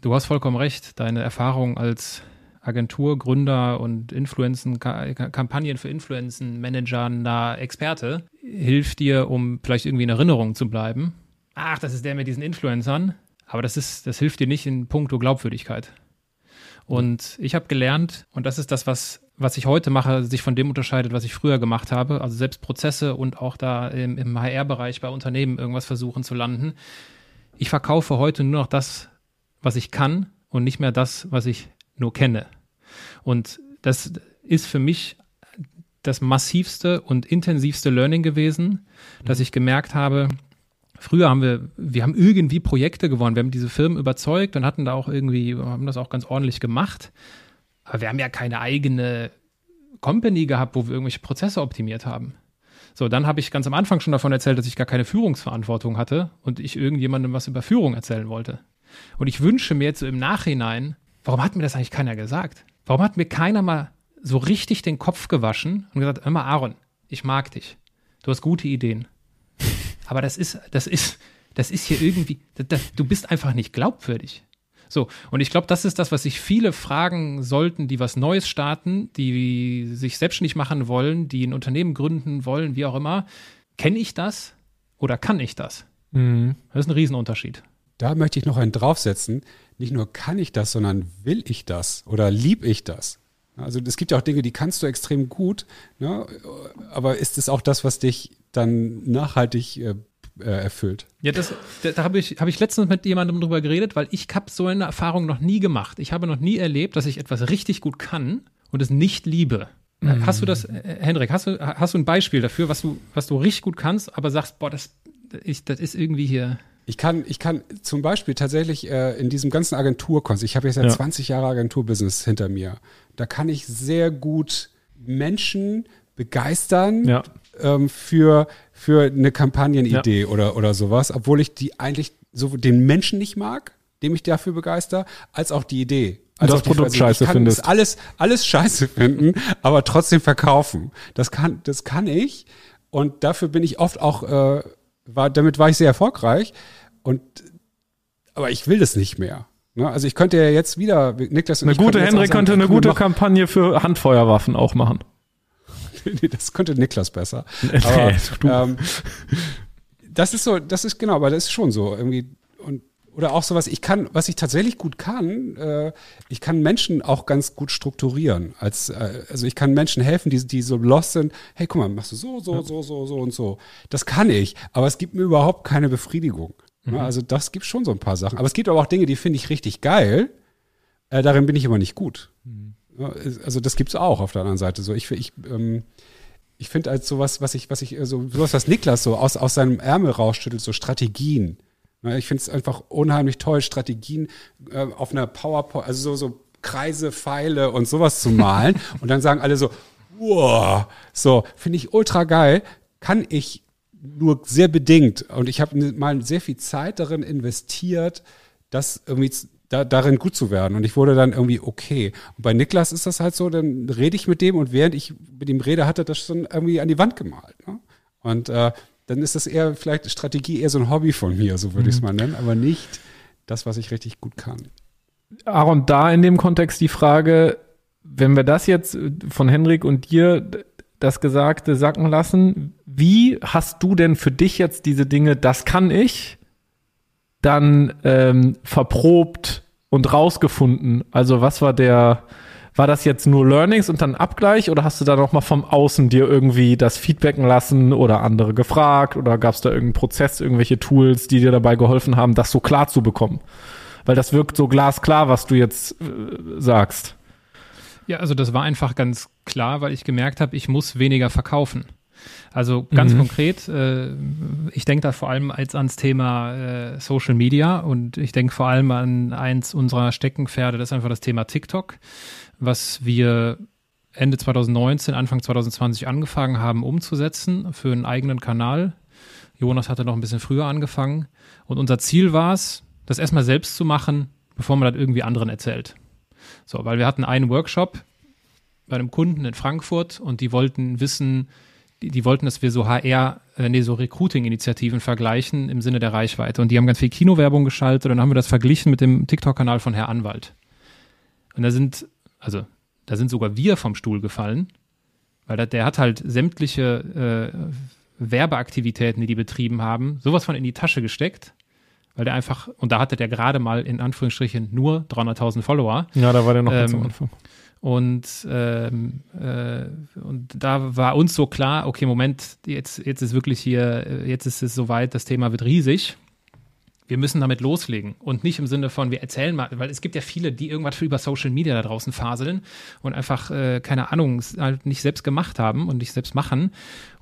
du hast vollkommen recht, deine Erfahrung als Agentur, Gründer und Influenzen, Kampagnen für Influenzen, Manager, na Experte, hilft dir, um vielleicht irgendwie in Erinnerung zu bleiben. Ach, das ist der mit diesen Influencern. Aber das ist, das hilft dir nicht in puncto Glaubwürdigkeit. Und ich habe gelernt, und das ist das, was, was ich heute mache, sich von dem unterscheidet, was ich früher gemacht habe. Also selbst Prozesse und auch da im, im HR-Bereich bei Unternehmen irgendwas versuchen zu landen. Ich verkaufe heute nur noch das, was ich kann und nicht mehr das, was ich nur kenne. Und das ist für mich das massivste und intensivste Learning gewesen, dass ich gemerkt habe, Früher haben wir, wir haben irgendwie Projekte gewonnen. Wir haben diese Firmen überzeugt und hatten da auch irgendwie, haben das auch ganz ordentlich gemacht. Aber wir haben ja keine eigene Company gehabt, wo wir irgendwelche Prozesse optimiert haben. So, dann habe ich ganz am Anfang schon davon erzählt, dass ich gar keine Führungsverantwortung hatte und ich irgendjemandem was über Führung erzählen wollte. Und ich wünsche mir jetzt so im Nachhinein, warum hat mir das eigentlich keiner gesagt? Warum hat mir keiner mal so richtig den Kopf gewaschen und gesagt, immer Aaron, ich mag dich. Du hast gute Ideen. Aber das ist, das ist, das ist hier irgendwie, das, du bist einfach nicht glaubwürdig. So, und ich glaube, das ist das, was sich viele fragen sollten, die was Neues starten, die sich selbstständig machen wollen, die ein Unternehmen gründen wollen, wie auch immer. Kenne ich das oder kann ich das? Mhm. Das ist ein Riesenunterschied. Da möchte ich noch einen draufsetzen. Nicht nur kann ich das, sondern will ich das oder lieb ich das? Also es gibt ja auch Dinge, die kannst du extrem gut, ne? aber ist es auch das, was dich dann nachhaltig äh, äh, erfüllt? Ja, das, da, da habe ich, hab ich letztens mit jemandem drüber geredet, weil ich habe so eine Erfahrung noch nie gemacht. Ich habe noch nie erlebt, dass ich etwas richtig gut kann und es nicht liebe. Mhm. Hast du das, äh, Hendrik, hast du, hast du ein Beispiel dafür, was du, was du richtig gut kannst, aber sagst, boah, das, ich, das ist irgendwie hier. Ich kann, ich kann zum Beispiel tatsächlich äh, in diesem ganzen Agenturkonst, ich habe jetzt ja, ja 20 Jahre Agenturbusiness hinter mir, da kann ich sehr gut Menschen begeistern ja. Ähm, für, für eine Kampagnenidee ja. oder, oder sowas, obwohl ich die eigentlich so den Menschen nicht mag, dem ich dafür begeister, als auch die Idee. Als das Produkt die, scheiße ich kann findest. Alles, alles scheiße finden, aber trotzdem verkaufen. Das kann, das kann ich. Und dafür bin ich oft auch, äh, war, damit war ich sehr erfolgreich. Und, aber ich will das nicht mehr. Ne? Also ich könnte ja jetzt wieder, Niklas Eine gute Henrik könnte eine gute Kampagne für Handfeuerwaffen auch machen. (laughs) nee, das könnte Niklas besser. (laughs) Aber, ähm, das ist so, das ist genau, aber das ist schon so irgendwie und oder auch sowas, ich kann, was ich tatsächlich gut kann, äh, ich kann Menschen auch ganz gut strukturieren. Als, äh, also ich kann Menschen helfen, die, die so lost sind. Hey, guck mal, machst du so, so, so, so, so und so. Das kann ich, aber es gibt mir überhaupt keine Befriedigung. Mhm. Also das gibt schon so ein paar Sachen. Aber es gibt aber auch Dinge, die finde ich richtig geil. Äh, darin bin ich aber nicht gut. Also das gibt es auch auf der anderen Seite. So, ich, ich, ähm, ich finde als sowas, was ich, was ich, so sowas, was Niklas so aus, aus seinem Ärmel rausschüttelt, so Strategien. Ich finde es einfach unheimlich toll, Strategien äh, auf einer PowerPoint, also so, so Kreise, Pfeile und sowas zu (laughs) malen. und dann sagen alle so, wow, so, finde ich ultra geil. Kann ich nur sehr bedingt. Und ich habe mal sehr viel Zeit darin investiert, das irgendwie da, darin gut zu werden. Und ich wurde dann irgendwie okay. Und bei Niklas ist das halt so, dann rede ich mit dem und während ich mit ihm rede, hat er das schon irgendwie an die Wand gemalt. Ne? Und äh, dann ist das eher vielleicht Strategie, eher so ein Hobby von mir, so würde mhm. ich es mal nennen, aber nicht das, was ich richtig gut kann. Aaron, da in dem Kontext die Frage, wenn wir das jetzt von Henrik und dir das Gesagte sacken lassen. Wie hast du denn für dich jetzt diese Dinge, das kann ich, dann ähm, verprobt und rausgefunden? Also was war der, war das jetzt nur Learnings und dann Abgleich oder hast du da nochmal vom Außen dir irgendwie das Feedbacken lassen oder andere gefragt oder gab es da irgendeinen Prozess, irgendwelche Tools, die dir dabei geholfen haben, das so klar zu bekommen? Weil das wirkt so glasklar, was du jetzt äh, sagst. Ja, also das war einfach ganz klar, weil ich gemerkt habe, ich muss weniger verkaufen. Also ganz mhm. konkret, äh, ich denke da vor allem als ans Thema äh, Social Media und ich denke vor allem an eins unserer Steckenpferde, das ist einfach das Thema TikTok, was wir Ende 2019, Anfang 2020 angefangen haben umzusetzen für einen eigenen Kanal. Jonas hatte noch ein bisschen früher angefangen und unser Ziel war es, das erstmal selbst zu machen, bevor man das irgendwie anderen erzählt. So, weil wir hatten einen Workshop bei einem Kunden in Frankfurt und die wollten wissen, die, die wollten, dass wir so HR, äh, nee, so Recruiting-Initiativen vergleichen im Sinne der Reichweite. Und die haben ganz viel Kinowerbung geschaltet und dann haben wir das verglichen mit dem TikTok-Kanal von Herr Anwalt. Und da sind, also, da sind sogar wir vom Stuhl gefallen, weil der, der hat halt sämtliche äh, Werbeaktivitäten, die die betrieben haben, sowas von in die Tasche gesteckt weil der einfach, und da hatte der gerade mal in Anführungsstrichen nur 300.000 Follower. Ja, da war der noch ähm, ganz am Anfang. Und, ähm, äh, und da war uns so klar, okay, Moment, jetzt, jetzt ist wirklich hier, jetzt ist es soweit, das Thema wird riesig. Wir müssen damit loslegen. Und nicht im Sinne von, wir erzählen mal, weil es gibt ja viele, die irgendwas über Social Media da draußen faseln und einfach, äh, keine Ahnung, halt nicht selbst gemacht haben und nicht selbst machen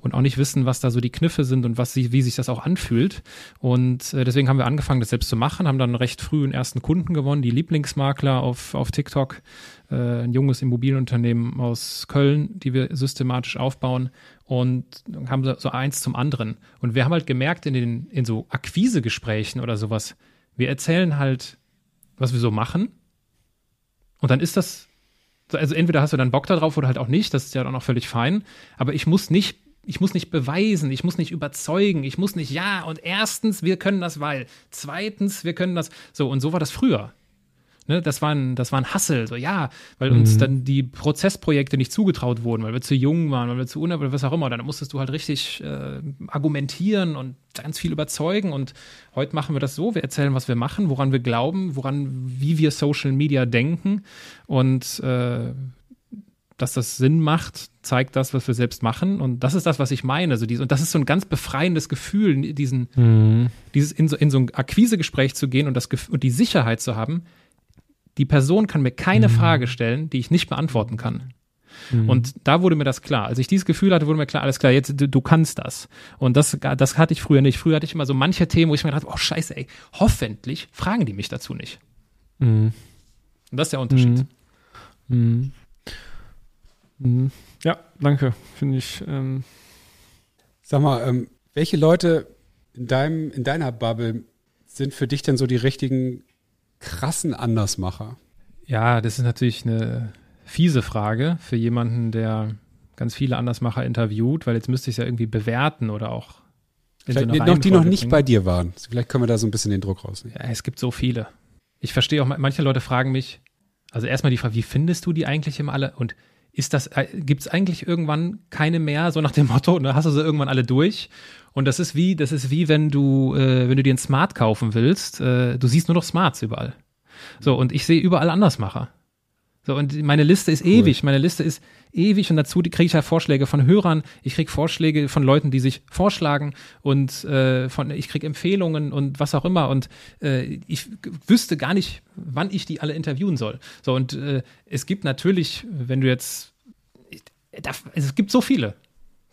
und auch nicht wissen, was da so die Kniffe sind und was sie, wie sich das auch anfühlt. Und äh, deswegen haben wir angefangen, das selbst zu machen, haben dann recht früh einen ersten Kunden gewonnen, die Lieblingsmakler auf, auf TikTok, äh, ein junges Immobilienunternehmen aus Köln, die wir systematisch aufbauen und haben so eins zum anderen. Und wir haben halt gemerkt in den, in so Akquisegesprächen oder sowas, wir erzählen halt, was wir so machen. Und dann ist das, also entweder hast du dann Bock darauf oder halt auch nicht, das ist ja dann auch völlig fein. Aber ich muss nicht ich muss nicht beweisen, ich muss nicht überzeugen, ich muss nicht, ja, und erstens, wir können das, weil, zweitens, wir können das, so, und so war das früher. Ne, das war ein, das war ein Hassel, so ja, weil uns Mhm. dann die Prozessprojekte nicht zugetraut wurden, weil wir zu jung waren, weil wir zu unerfahren, was auch immer. Dann musstest du halt richtig äh, argumentieren und ganz viel überzeugen. Und heute machen wir das so: Wir erzählen, was wir machen, woran wir glauben, woran, wie wir Social Media denken und äh, dass das Sinn macht, zeigt das, was wir selbst machen. Und das ist das, was ich meine. Also diese, und das ist so ein ganz befreiendes Gefühl, diesen, Mhm. dieses in so, in so ein Akquisegespräch zu gehen und, das, und die Sicherheit zu haben, die Person kann mir keine Frage stellen, die ich nicht beantworten kann. Und da wurde mir das klar. Als ich dieses Gefühl hatte, wurde mir klar, alles klar, jetzt du, du kannst das. Und das, das hatte ich früher nicht. Früher hatte ich immer so manche Themen, wo ich mir gedacht habe, oh scheiße, ey, hoffentlich fragen die mich dazu nicht. Mhm. Und das ist der Unterschied. Mhm. Mhm. Ja, danke. Finde ich. Ähm, Sag mal, ähm, welche Leute in deinem, in deiner Bubble sind für dich denn so die richtigen krassen Andersmacher? Ja, das ist natürlich eine fiese Frage für jemanden, der ganz viele Andersmacher interviewt, weil jetzt müsste ich es ja irgendwie bewerten oder auch so Vielleicht eine noch, die noch nicht bringen. bei dir waren. Vielleicht können wir da so ein bisschen den Druck rausnehmen. Ja, es gibt so viele. Ich verstehe auch, manche Leute fragen mich, also erstmal die Frage, wie findest du die eigentlich immer alle? Und ist das, äh, gibt es eigentlich irgendwann keine mehr, so nach dem Motto, ne, hast du sie irgendwann alle durch? Und das ist wie, das ist wie, wenn du, äh, wenn du dir ein Smart kaufen willst, äh, du siehst nur noch Smarts überall. So, und ich sehe überall Andersmacher. So, und meine Liste ist ewig, meine Liste ist ewig und dazu kriege ich ja Vorschläge von Hörern, ich kriege Vorschläge von Leuten, die sich vorschlagen und äh, von, ich kriege Empfehlungen und was auch immer und äh, ich wüsste gar nicht, wann ich die alle interviewen soll. So, und äh, es gibt natürlich, wenn du jetzt, es gibt so viele.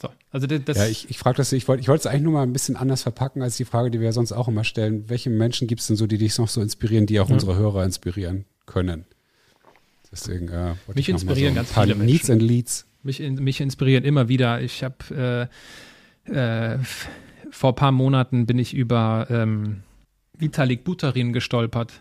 So, also das, Ja, ich, ich frage das, ich wollte ich wollte es eigentlich nur mal ein bisschen anders verpacken als die Frage, die wir ja sonst auch immer stellen. Welche Menschen gibt es denn so, die dich noch so inspirieren, die auch unsere Hörer inspirieren können? Deswegen äh, Mich inspirieren so ganz viele Needs Menschen. and Leads. Mich, in, mich inspirieren immer wieder. Ich habe äh, äh, vor ein paar Monaten bin ich über ähm, Vitalik Buterin gestolpert,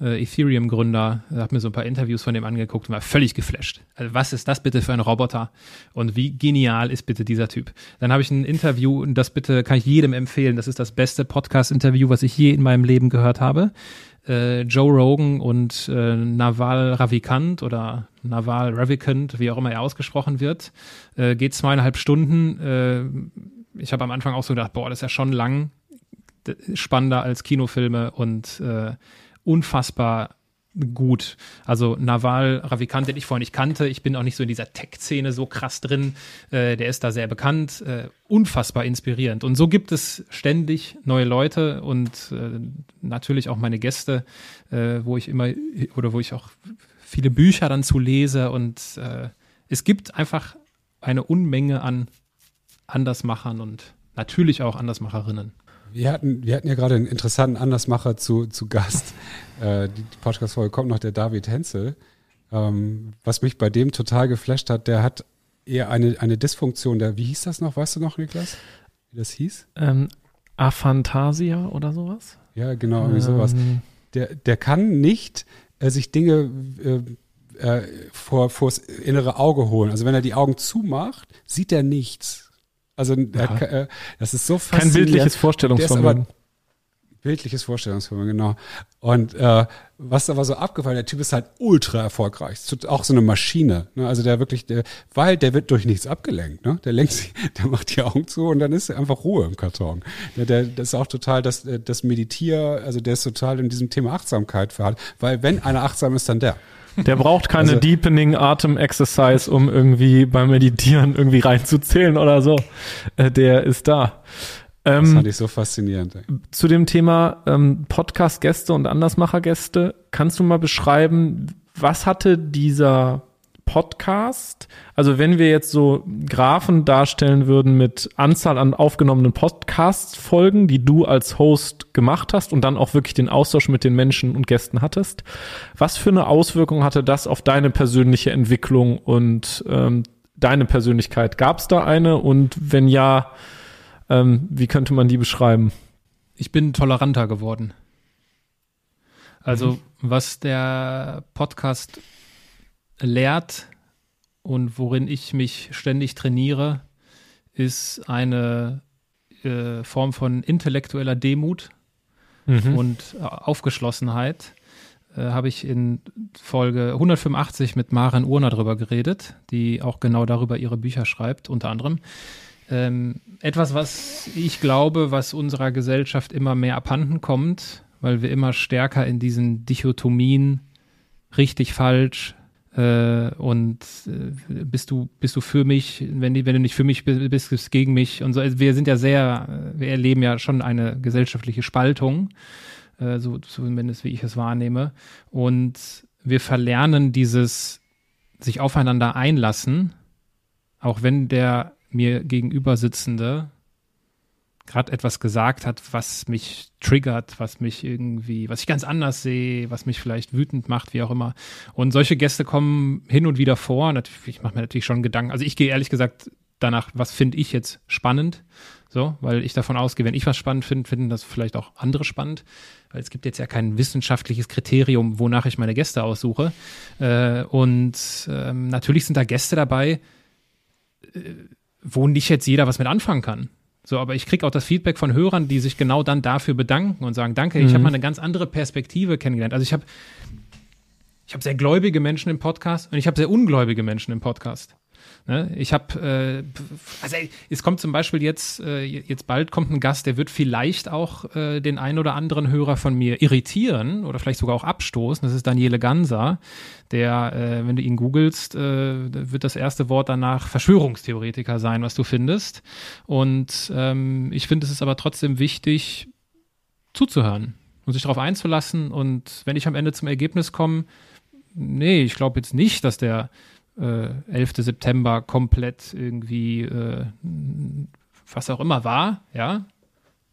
äh, Ethereum-Gründer. Habe mir so ein paar Interviews von dem angeguckt und war völlig geflasht. Also was ist das bitte für ein Roboter? Und wie genial ist bitte dieser Typ? Dann habe ich ein Interview und das bitte kann ich jedem empfehlen. Das ist das beste Podcast-Interview, was ich je in meinem Leben gehört habe äh, Joe Rogan und äh, Naval Ravikant oder Naval Ravikant, wie auch immer er ausgesprochen wird, äh, geht zweieinhalb Stunden. Äh, ich habe am Anfang auch so gedacht, boah, das ist ja schon lang, spannender als Kinofilme und äh, unfassbar gut. Also Naval Ravikant, den ich vorhin nicht kannte, ich bin auch nicht so in dieser Tech-Szene so krass drin, äh, der ist da sehr bekannt, äh, unfassbar inspirierend. Und so gibt es ständig neue Leute und äh, natürlich auch meine Gäste, äh, wo ich immer oder wo ich auch viele Bücher dann zu lese und äh, es gibt einfach eine Unmenge an Andersmachern und natürlich auch Andersmacherinnen. Wir hatten, wir hatten ja gerade einen interessanten Andersmacher zu, zu Gast. (laughs) äh, die die Podcast-Folge kommt noch der David Henzel. Ähm, was mich bei dem total geflasht hat, der hat eher eine, eine Dysfunktion. Der, wie hieß das noch? Weißt du noch, Niklas? Wie das hieß? ähm, Aphantasia oder sowas? Ja, genau, irgendwie sowas. Ähm, Der, der kann nicht äh, sich Dinge äh, äh, vor vors innere Auge holen. Also wenn er die Augen zumacht, sieht er nichts. Also ka- äh, das ist so Kein faszinierend. bildliches Der ist Vorstellungsvermögen. bildliches Vorstellungsvermögen, genau. Und äh, was aber so abgefallen, der Typ ist halt ultra erfolgreich. Ist Auch so eine Maschine. Ne? Also der wirklich, der, weil der wird durch nichts abgelenkt. Ne? Der lenkt sich, (laughs) der macht die Augen zu und dann ist einfach Ruhe im Karton. Der, der, das ist auch total das, äh, das Meditier, also der ist total in diesem Thema Achtsamkeit verhalten. Weil wenn einer achtsam ist, dann der. Der braucht keine Also- Deepening Atem Exercise, um irgendwie beim Meditieren irgendwie reinzuzählen oder so. Äh, der ist da. Das Ähm, fand ich so faszinierend. zu dem Thema ähm, Podcast-Gäste und Andersmacher-Gäste, kannst du mal beschreiben, was hatte dieser Podcast? Also wenn wir jetzt so Graphen darstellen würden mit Anzahl an aufgenommenen Podcast-Folgen, die du als Host gemacht hast und dann auch wirklich den Austausch mit den Menschen und Gästen hattest, was für eine Auswirkung hatte das auf deine persönliche Entwicklung und ähm, deine Persönlichkeit? Gab es da eine? Und wenn ja, ähm, wie könnte man die beschreiben? Ich bin toleranter geworden. Also, was der Podcast lehrt und worin ich mich ständig trainiere, ist eine äh, Form von intellektueller Demut Mhm. und äh, Aufgeschlossenheit. Äh, Habe ich in Folge 185 mit Maren Urner drüber geredet, die auch genau darüber ihre Bücher schreibt, unter anderem. Ähm, etwas, was ich glaube, was unserer Gesellschaft immer mehr abhanden kommt, weil wir immer stärker in diesen Dichotomien richtig, falsch und äh, bist du bist du für mich, wenn, wenn du nicht für mich bist, bist du gegen mich und so. Also wir sind ja sehr, äh, wir erleben ja schon eine gesellschaftliche Spaltung, äh, so zumindest wie ich es wahrnehme. Und wir verlernen dieses sich aufeinander einlassen, auch wenn der mir gegenüber sitzende gerade etwas gesagt hat, was mich triggert, was mich irgendwie, was ich ganz anders sehe, was mich vielleicht wütend macht, wie auch immer. Und solche Gäste kommen hin und wieder vor. Natürlich, ich mache mir natürlich schon Gedanken. Also ich gehe ehrlich gesagt danach, was finde ich jetzt spannend? So, weil ich davon ausgehe, wenn ich was spannend finde, finden das vielleicht auch andere spannend. Weil es gibt jetzt ja kein wissenschaftliches Kriterium, wonach ich meine Gäste aussuche. Äh, und ähm, natürlich sind da Gäste dabei, äh, wo nicht jetzt jeder was mit anfangen kann. So, aber ich kriege auch das Feedback von Hörern, die sich genau dann dafür bedanken und sagen, danke, ich Mhm. habe mal eine ganz andere Perspektive kennengelernt. Also ich habe ich habe sehr gläubige Menschen im Podcast und ich habe sehr ungläubige Menschen im Podcast. Ne? Ich habe, äh, also es kommt zum Beispiel jetzt, äh, jetzt bald kommt ein Gast, der wird vielleicht auch äh, den einen oder anderen Hörer von mir irritieren oder vielleicht sogar auch abstoßen. Das ist Daniele Ganser, der, äh, wenn du ihn googelst, äh, wird das erste Wort danach Verschwörungstheoretiker sein, was du findest. Und ähm, ich finde, es ist aber trotzdem wichtig, zuzuhören und sich darauf einzulassen. Und wenn ich am Ende zum Ergebnis komme, nee, ich glaube jetzt nicht, dass der äh, 11. September komplett irgendwie äh, was auch immer war, ja,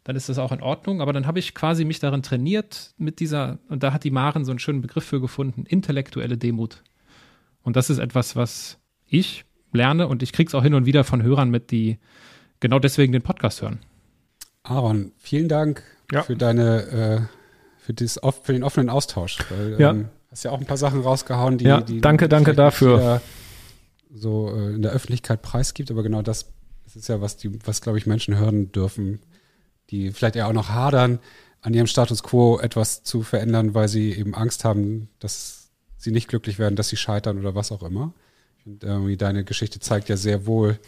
dann ist das auch in Ordnung. Aber dann habe ich quasi mich darin trainiert mit dieser, und da hat die Maren so einen schönen Begriff für gefunden, intellektuelle Demut. Und das ist etwas, was ich lerne und ich krieg's auch hin und wieder von Hörern mit, die genau deswegen den Podcast hören. Aaron, vielen Dank Ja. für deine, äh, für, dieses, für den offenen Austausch. Weil, Ja. ähm, hast ja auch ein paar Sachen rausgehauen, die, Ja, die danke, danke dafür. So äh, in der Öffentlichkeit preisgibt, aber genau das, ist ja, was die, was glaube ich Menschen hören dürfen, die vielleicht ja auch noch hadern, an ihrem Status quo etwas zu verändern, weil sie eben Angst haben, dass sie nicht glücklich werden, dass sie scheitern oder was auch immer. Finde, irgendwie deine Geschichte zeigt ja sehr wohl,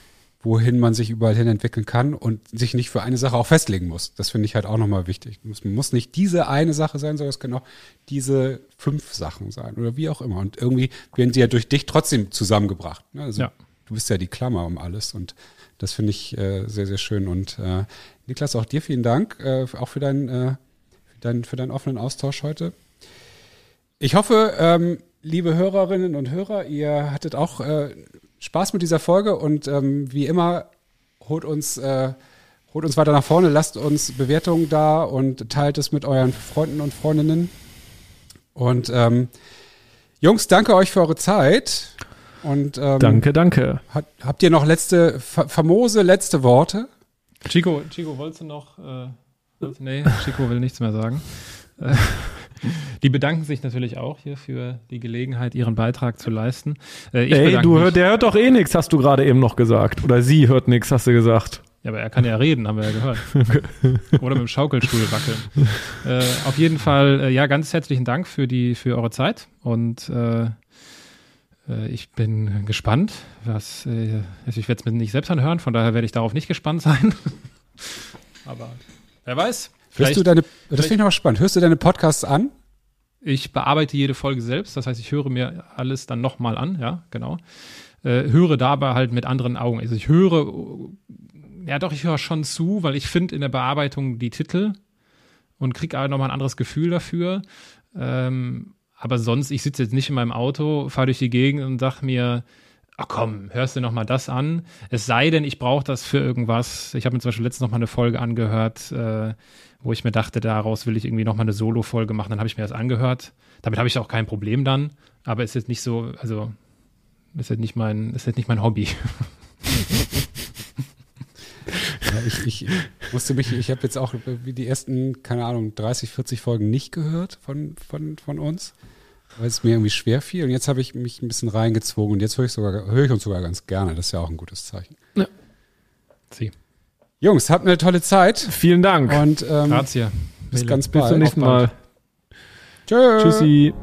wohin man sich überall hin entwickeln kann und sich nicht für eine Sache auch festlegen muss. Das finde ich halt auch nochmal wichtig. Es muss nicht diese eine Sache sein, sondern es können auch diese fünf Sachen sein oder wie auch immer. Und irgendwie werden sie ja durch dich trotzdem zusammengebracht. ne? Also Ja. du bist ja die Klammer um alles und das finde ich äh, sehr, sehr schön. Und äh, Niklas, auch dir vielen Dank, äh, auch für deinen, äh, für, deinen, für deinen offenen Austausch heute. Ich hoffe, ähm, liebe Hörerinnen und Hörer, ihr hattet auch äh, Spaß mit dieser Folge und ähm, wie immer holt uns, äh, holt uns weiter nach vorne, lasst uns Bewertungen da und teilt es mit euren Freunden und Freundinnen. Und ähm, Jungs, danke euch für eure Zeit. Und ähm, Danke, danke. hat, habt ihr noch letzte, fa famose letzte Worte? Chico, Chico, wolltest du noch? Äh, wolltest- nee, Chico will nichts mehr sagen. (laughs) Die bedanken sich natürlich auch hier für die Gelegenheit, ihren Beitrag zu leisten. Äh, Ey, du hört, der hört doch eh nichts, hast du gerade eben noch gesagt. Oder sie hört nichts, hast du gesagt. Ja, aber er kann ja reden, haben wir ja gehört. (laughs) Oder mit dem Schaukelstuhl wackeln. äh, auf jeden Fall, äh, ja, ganz herzlichen Dank für die, für eure Zeit und äh, äh, ich bin gespannt, was, äh, also ich werde es mir nicht selbst anhören, von daher werde ich darauf nicht gespannt sein. (laughs) aber wer weiß. Hörst du deine, das finde ich noch spannend. Hörst du deine Podcasts an? Ich bearbeite jede Folge selbst, das heißt, ich höre mir alles dann nochmal an, ja, genau. Äh, höre dabei halt mit anderen Augen. Also ich höre, ja doch, ich höre schon zu, weil ich finde in der Bearbeitung die Titel und kriege auch nochmal ein anderes Gefühl dafür. Ähm, aber sonst, ich sitze jetzt nicht in meinem Auto, fahre durch die Gegend und sag mir, ach komm, hörst du noch mal das an? Es sei denn, ich brauche das für irgendwas. Ich habe mir zum Beispiel letztens noch mal eine Folge angehört, äh, wo ich mir dachte, daraus will ich irgendwie noch mal eine Solo-Folge machen. Dann habe ich mir das angehört. Damit habe ich auch kein Problem dann. Aber ist jetzt nicht so, also ist jetzt nicht mein, ist jetzt nicht mein Hobby. (laughs) Ja, ich, ich musste mich, ich habe jetzt auch wie die ersten, keine Ahnung, 30, 40 Folgen nicht gehört von, von, von uns, weil es mir irgendwie schwer fiel. Und jetzt habe ich mich ein bisschen reingezogen und jetzt höre ich, sogar, höre ich uns sogar ganz gerne. Das ist ja auch ein gutes Zeichen. Ja. Sie. Jungs, habt eine tolle Zeit. Vielen Dank. Und ähm, Grazie. bis Mille. ganz bald. Bis zum nächsten Mal. Tschö. Tschüssi.